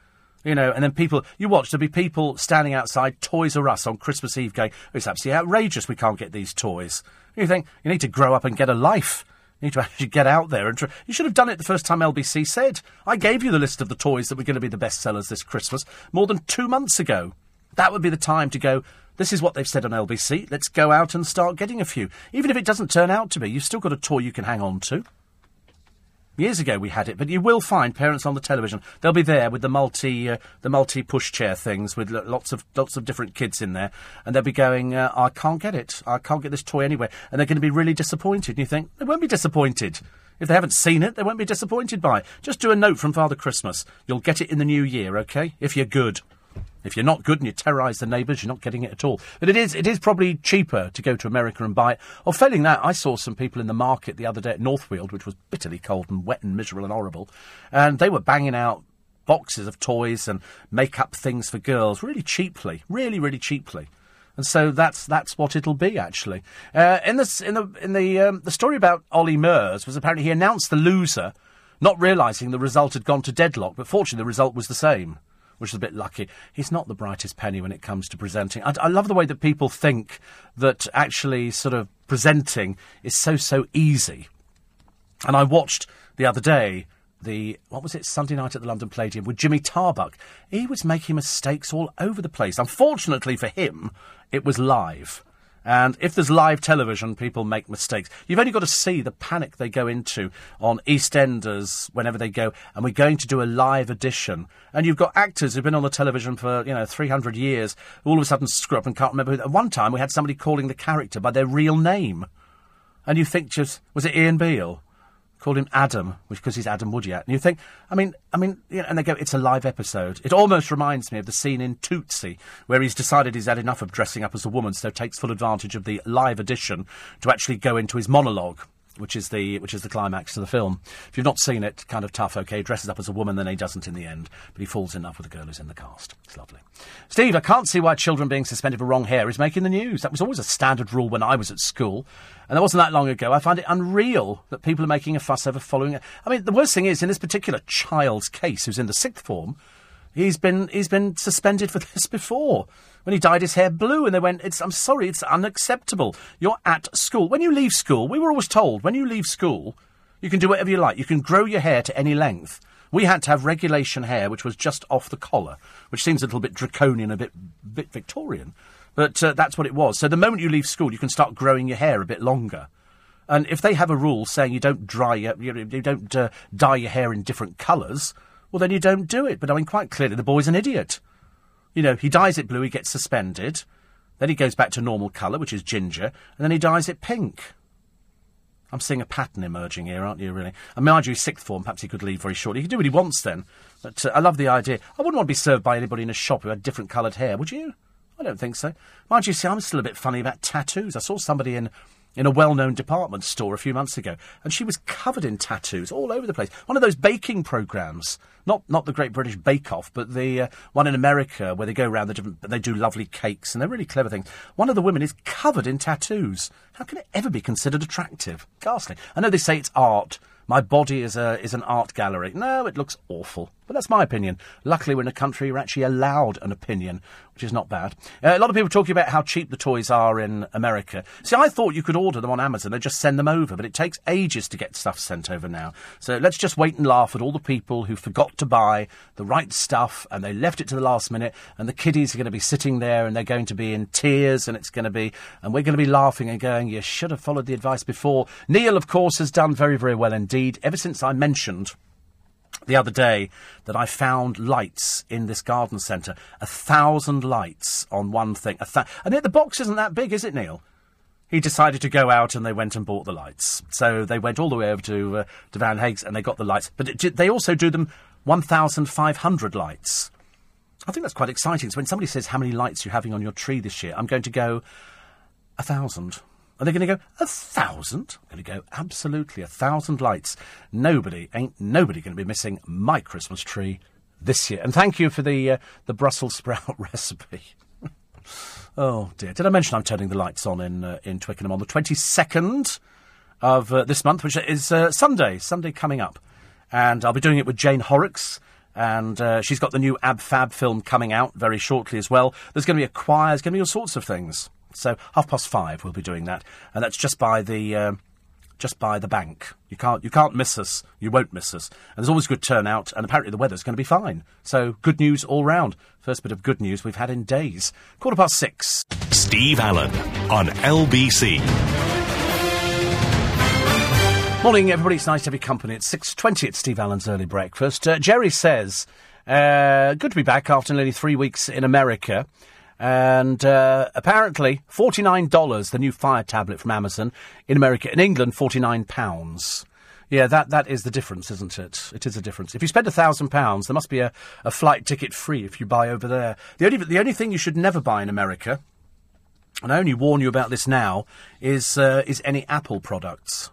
You know, and then people, you watch, there'll be people standing outside Toys R Us on Christmas Eve going, it's absolutely outrageous we can't get these toys. You think, you need to grow up and get a life. You need to actually get out there and. You should have done it the first time LBC said. I gave you the list of the toys that were going to be the best sellers this Christmas more than two months ago. That would be the time to go, this is what they've said on LBC. Let's go out and start getting a few. Even if it doesn't turn out to be, you've still got a toy you can hang on to. Years ago we had it, but you will find parents on the television. They'll be there with the multi, uh, the multi pushchair things with lots of lots of different kids in there, and they'll be going, uh, "I can't get it. I can't get this toy anywhere," and they're going to be really disappointed. And you think they won't be disappointed if they haven't seen it. They won't be disappointed by. It. Just do a note from Father Christmas. You'll get it in the new year, okay? If you're good. If you're not good and you terrorise the neighbours, you're not getting it at all. But it is, it is probably cheaper to go to America and buy it. Or failing that, I saw some people in the market the other day at Northfield, which was bitterly cold and wet and miserable and horrible, and they were banging out boxes of toys and make-up things for girls really cheaply, really, really cheaply. And so that's that's what it'll be actually. Uh, in the in the in the um, the story about Ollie Murs was apparently he announced the loser, not realising the result had gone to deadlock. But fortunately, the result was the same which is a bit lucky. He's not the brightest penny when it comes to presenting. I, I love the way that people think that actually sort of presenting is so, so easy. And I watched the other day the what was it Sunday night at the London Palladium with Jimmy Tarbuck. He was making mistakes all over the place. Unfortunately for him, it was live. And if there's live television, people make mistakes. You've only got to see the panic they go into on EastEnders whenever they go, and we're going to do a live edition. And you've got actors who've been on the television for, you know, 300 years, all of a sudden screw up and can't remember. At one time, we had somebody calling the character by their real name. And you think just, was it Ian Beale? Called him Adam, which because he's Adam Woodyatt. And you think, I mean, I mean, you know, and they go, it's a live episode. It almost reminds me of the scene in Tootsie where he's decided he's had enough of dressing up as a woman, so takes full advantage of the live edition to actually go into his monologue which is the which is the climax to the film. If you've not seen it, kind of tough. Okay, dresses up as a woman, then he doesn't in the end, but he falls in love with the girl who's in the cast. It's lovely. Steve, I can't see why children being suspended for wrong hair is making the news. That was always a standard rule when I was at school, and that wasn't that long ago. I find it unreal that people are making a fuss over following it. I mean, the worst thing is in this particular child's case, who's in the sixth form. He's been he's been suspended for this before. When he dyed his hair blue, and they went, "It's I'm sorry, it's unacceptable. You're at school. When you leave school, we were always told when you leave school, you can do whatever you like. You can grow your hair to any length. We had to have regulation hair, which was just off the collar, which seems a little bit draconian, a bit bit Victorian, but uh, that's what it was. So the moment you leave school, you can start growing your hair a bit longer. And if they have a rule saying you don't dry your, you, you don't uh, dye your hair in different colours, well then you don't do it. But I mean, quite clearly, the boy's an idiot. You know, he dyes it blue, he gets suspended. Then he goes back to normal colour, which is ginger, and then he dyes it pink. I'm seeing a pattern emerging here, aren't you, really? And mind you, sixth form, perhaps he could leave very shortly. He can do what he wants then. But uh, I love the idea. I wouldn't want to be served by anybody in a shop who had different coloured hair, would you? I don't think so. Mind you, see, I'm still a bit funny about tattoos. I saw somebody in in a well-known department store a few months ago, and she was covered in tattoos all over the place. One of those baking programs, not not the Great British Bake Off, but the uh, one in America where they go around the different, they do lovely cakes and they're really clever things. One of the women is covered in tattoos. How can it ever be considered attractive? Ghastly. I know they say it's art. My body is a is an art gallery. No, it looks awful. But that's my opinion. Luckily, we're in a country where actually allowed an opinion, which is not bad. Uh, a lot of people talking about how cheap the toys are in America. See, I thought you could order them on Amazon and just send them over, but it takes ages to get stuff sent over now. So let's just wait and laugh at all the people who forgot to buy the right stuff and they left it to the last minute, and the kiddies are going to be sitting there and they're going to be in tears, and it's going to be, and we're going to be laughing and going, you should have followed the advice before. Neil, of course, has done very, very well indeed. Ever since I mentioned the other day that I found lights in this garden centre. A thousand lights on one thing. A th- and the box isn't that big, is it, Neil? He decided to go out and they went and bought the lights. So they went all the way over to, uh, to Van Hage and they got the lights. But it, they also do them 1,500 lights. I think that's quite exciting. So when somebody says, How many lights are you having on your tree this year? I'm going to go, A thousand. Are they going to go a thousand? Going to go absolutely a thousand lights. Nobody ain't nobody going to be missing my Christmas tree this year. And thank you for the uh, the Brussels sprout recipe. oh dear! Did I mention I'm turning the lights on in uh, in Twickenham on the twenty second of uh, this month, which is uh, Sunday. Sunday coming up, and I'll be doing it with Jane Horrocks and uh, she's got the new Ab Fab film coming out very shortly as well. There's going to be a choir, there's going to be all sorts of things. So half past five we'll be doing that, and that's just by the uh, just by the bank. You can't you can't miss us. You won't miss us. And there's always good turnout, and apparently the weather's going to be fine. So good news all round. First bit of good news we've had in days. Quarter past six. Steve Allen on LBC. Morning, everybody. It's nice to have your company. It's six twenty at Steve Allen's early breakfast. Uh, Jerry says, uh, "Good to be back after nearly three weeks in America." And uh, apparently, $49, the new Fire tablet from Amazon. In America, in England, £49. Yeah, that, that is the difference, isn't it? It is a difference. If you spend a thousand pounds, there must be a, a flight ticket free if you buy over there. The only, the only thing you should never buy in America, and I only warn you about this now, is, uh, is any Apple products.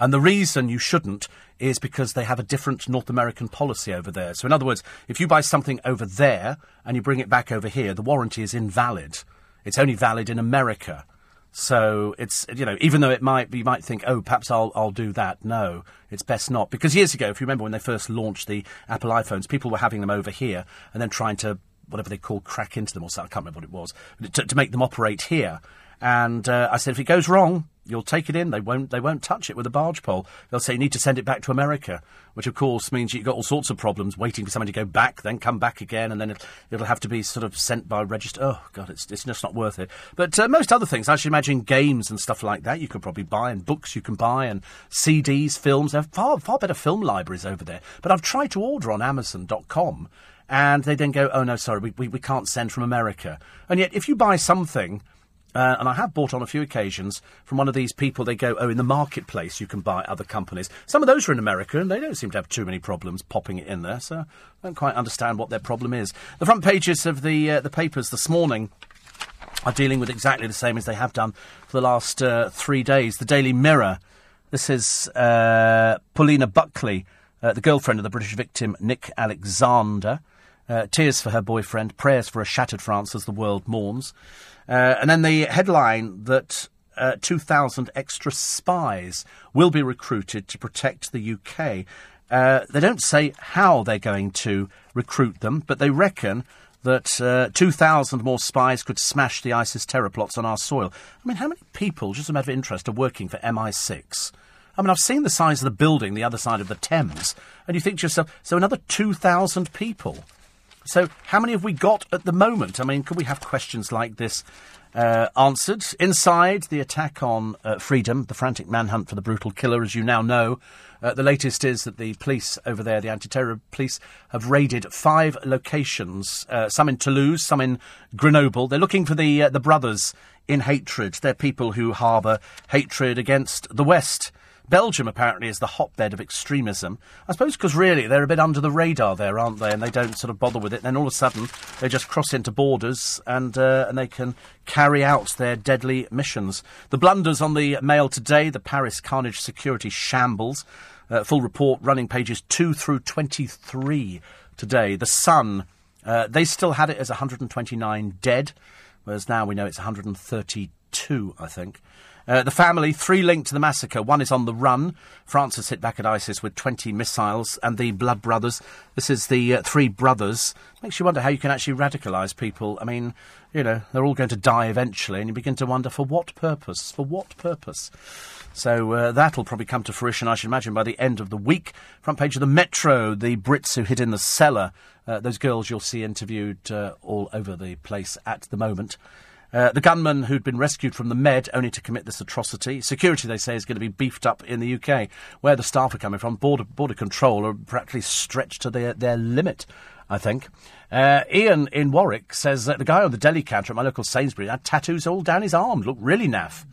And the reason you shouldn't is because they have a different North American policy over there. So, in other words, if you buy something over there and you bring it back over here, the warranty is invalid. It's only valid in America. So it's you know even though it might you might think oh perhaps I'll I'll do that no it's best not because years ago if you remember when they first launched the Apple iPhones people were having them over here and then trying to whatever they call crack into them or something I can't remember what it was to, to make them operate here and uh, I said if it goes wrong You'll take it in. They won't. They won't touch it with a barge pole. They'll say you need to send it back to America, which of course means you've got all sorts of problems waiting for somebody to go back, then come back again, and then it, will have to be sort of sent by register. Oh God, it's it's just not worth it. But uh, most other things, I should imagine games and stuff like that, you could probably buy, and books you can buy, and CDs, films. There are far far better film libraries over there. But I've tried to order on Amazon.com and they then go, oh no, sorry, we, we, we can't send from America. And yet, if you buy something uh, and I have bought on a few occasions from one of these people. They go, oh, in the marketplace you can buy other companies. Some of those are in America, and they don't seem to have too many problems popping it in there. So I don't quite understand what their problem is. The front pages of the uh, the papers this morning are dealing with exactly the same as they have done for the last uh, three days. The Daily Mirror. This is uh, Polina Buckley, uh, the girlfriend of the British victim Nick Alexander. Uh, tears for her boyfriend, prayers for a shattered France as the world mourns. Uh, and then the headline that uh, 2,000 extra spies will be recruited to protect the UK. Uh, they don't say how they're going to recruit them, but they reckon that uh, 2,000 more spies could smash the ISIS terror plots on our soil. I mean, how many people, just a matter of interest, are working for MI6? I mean, I've seen the size of the building the other side of the Thames, and you think to yourself, so another 2,000 people. So, how many have we got at the moment? I mean, could we have questions like this uh, answered? Inside the attack on uh, freedom, the frantic manhunt for the brutal killer, as you now know, uh, the latest is that the police over there, the anti terror police, have raided five locations, uh, some in Toulouse, some in Grenoble. They're looking for the, uh, the brothers in hatred. They're people who harbour hatred against the West. Belgium apparently is the hotbed of extremism. I suppose because really they're a bit under the radar there, aren't they? And they don't sort of bother with it. Then all of a sudden they just cross into borders and uh, and they can carry out their deadly missions. The blunders on the Mail today, the Paris carnage security shambles. Uh, full report running pages two through twenty three today. The Sun. Uh, they still had it as 129 dead, whereas now we know it's 132, I think. Uh, the family, three linked to the massacre. One is on the run. France has hit back at ISIS with 20 missiles. And the Blood Brothers, this is the uh, three brothers. Makes you wonder how you can actually radicalise people. I mean, you know, they're all going to die eventually, and you begin to wonder for what purpose? For what purpose? So uh, that'll probably come to fruition, I should imagine, by the end of the week. Front page of the Metro, the Brits who hid in the cellar. Uh, those girls you'll see interviewed uh, all over the place at the moment. Uh, the gunman who'd been rescued from the Med only to commit this atrocity. Security, they say, is going to be beefed up in the UK. Where the staff are coming from, border, border control are practically stretched to their, their limit, I think. Uh, Ian in Warwick says that the guy on the deli counter at my local Sainsbury had tattoos all down his arm. Looked really naff.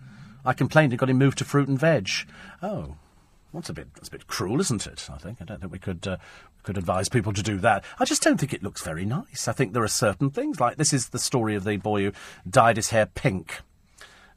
I complained and got him moved to fruit and veg. Oh, that's a bit that's a bit cruel, isn't it? I think I don't think we could uh, could advise people to do that. I just don't think it looks very nice. I think there are certain things like this is the story of the boy who dyed his hair pink.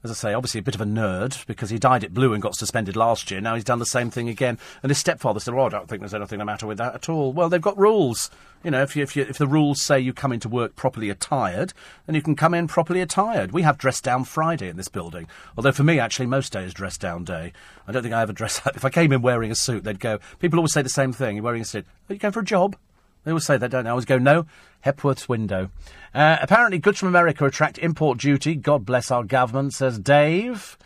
As I say, obviously a bit of a nerd because he dyed it blue and got suspended last year. Now he's done the same thing again. And his stepfather said, "Oh, I don't think there's anything the matter with that at all." Well, they've got rules. You know, if, you, if, you, if the rules say you come into work properly attired, then you can come in properly attired. We have dress down Friday in this building. Although for me, actually, most days dress down day. I don't think I ever dress up. If I came in wearing a suit, they'd go. People always say the same thing. You're wearing a suit. Are you going for a job? They always say that, don't they? I always go, no, Hepworth's window. Uh, apparently, goods from America attract import duty. God bless our government, says Dave.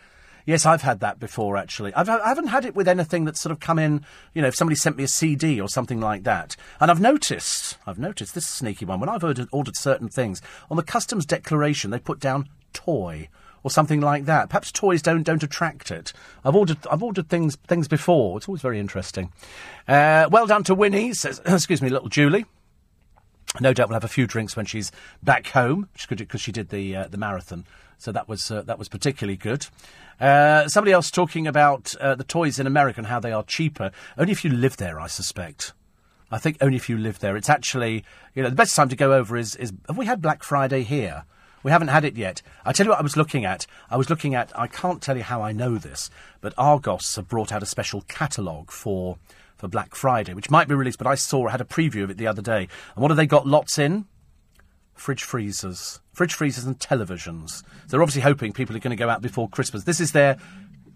Yes, I've had that before, actually. I've, I haven't had it with anything that's sort of come in, you know, if somebody sent me a CD or something like that. And I've noticed, I've noticed this sneaky one, when I've ordered, ordered certain things, on the customs declaration, they put down toy or something like that. Perhaps toys don't don't attract it. I've ordered I've ordered things things before. It's always very interesting. Uh, well done to Winnie, says excuse me, little Julie. No doubt we'll have a few drinks when she's back home, because she did the uh, the marathon. So that was uh, that was particularly good. Uh, somebody else talking about uh, the toys in America and how they are cheaper. Only if you live there, I suspect. I think only if you live there. It's actually, you know, the best time to go over is, is have we had Black Friday here? We haven't had it yet. I tell you what I was looking at. I was looking at, I can't tell you how I know this, but Argos have brought out a special catalogue for, for Black Friday, which might be released, but I saw, I had a preview of it the other day. And what have they got lots in? Fridge freezers. Fridge freezers and televisions. They're obviously hoping people are going to go out before Christmas. This is their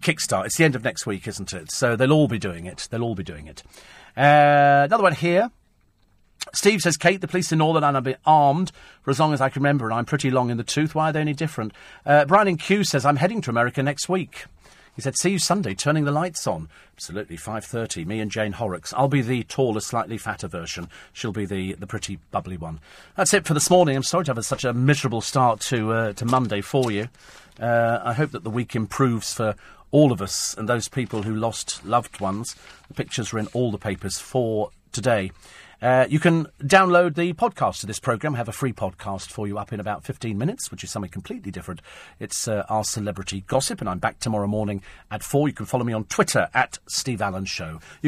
kickstart. It's the end of next week, isn't it? So they'll all be doing it. They'll all be doing it. Uh, another one here. Steve says, Kate, the police in Northern Ireland have been armed for as long as I can remember, and I'm pretty long in the tooth. Why are they any different? Uh, Brian in Kew says, I'm heading to America next week. He said, see you Sunday, turning the lights on. Absolutely, 5.30, me and Jane Horrocks. I'll be the taller, slightly fatter version. She'll be the, the pretty bubbly one. That's it for this morning. I'm sorry to have such a miserable start to, uh, to Monday for you. Uh, I hope that the week improves for all of us and those people who lost loved ones. The pictures are in all the papers for today. Uh, you can download the podcast of this programme. have a free podcast for you up in about 15 minutes, which is something completely different. It's uh, our celebrity gossip, and I'm back tomorrow morning at 4. You can follow me on Twitter at Steve Allen Show. You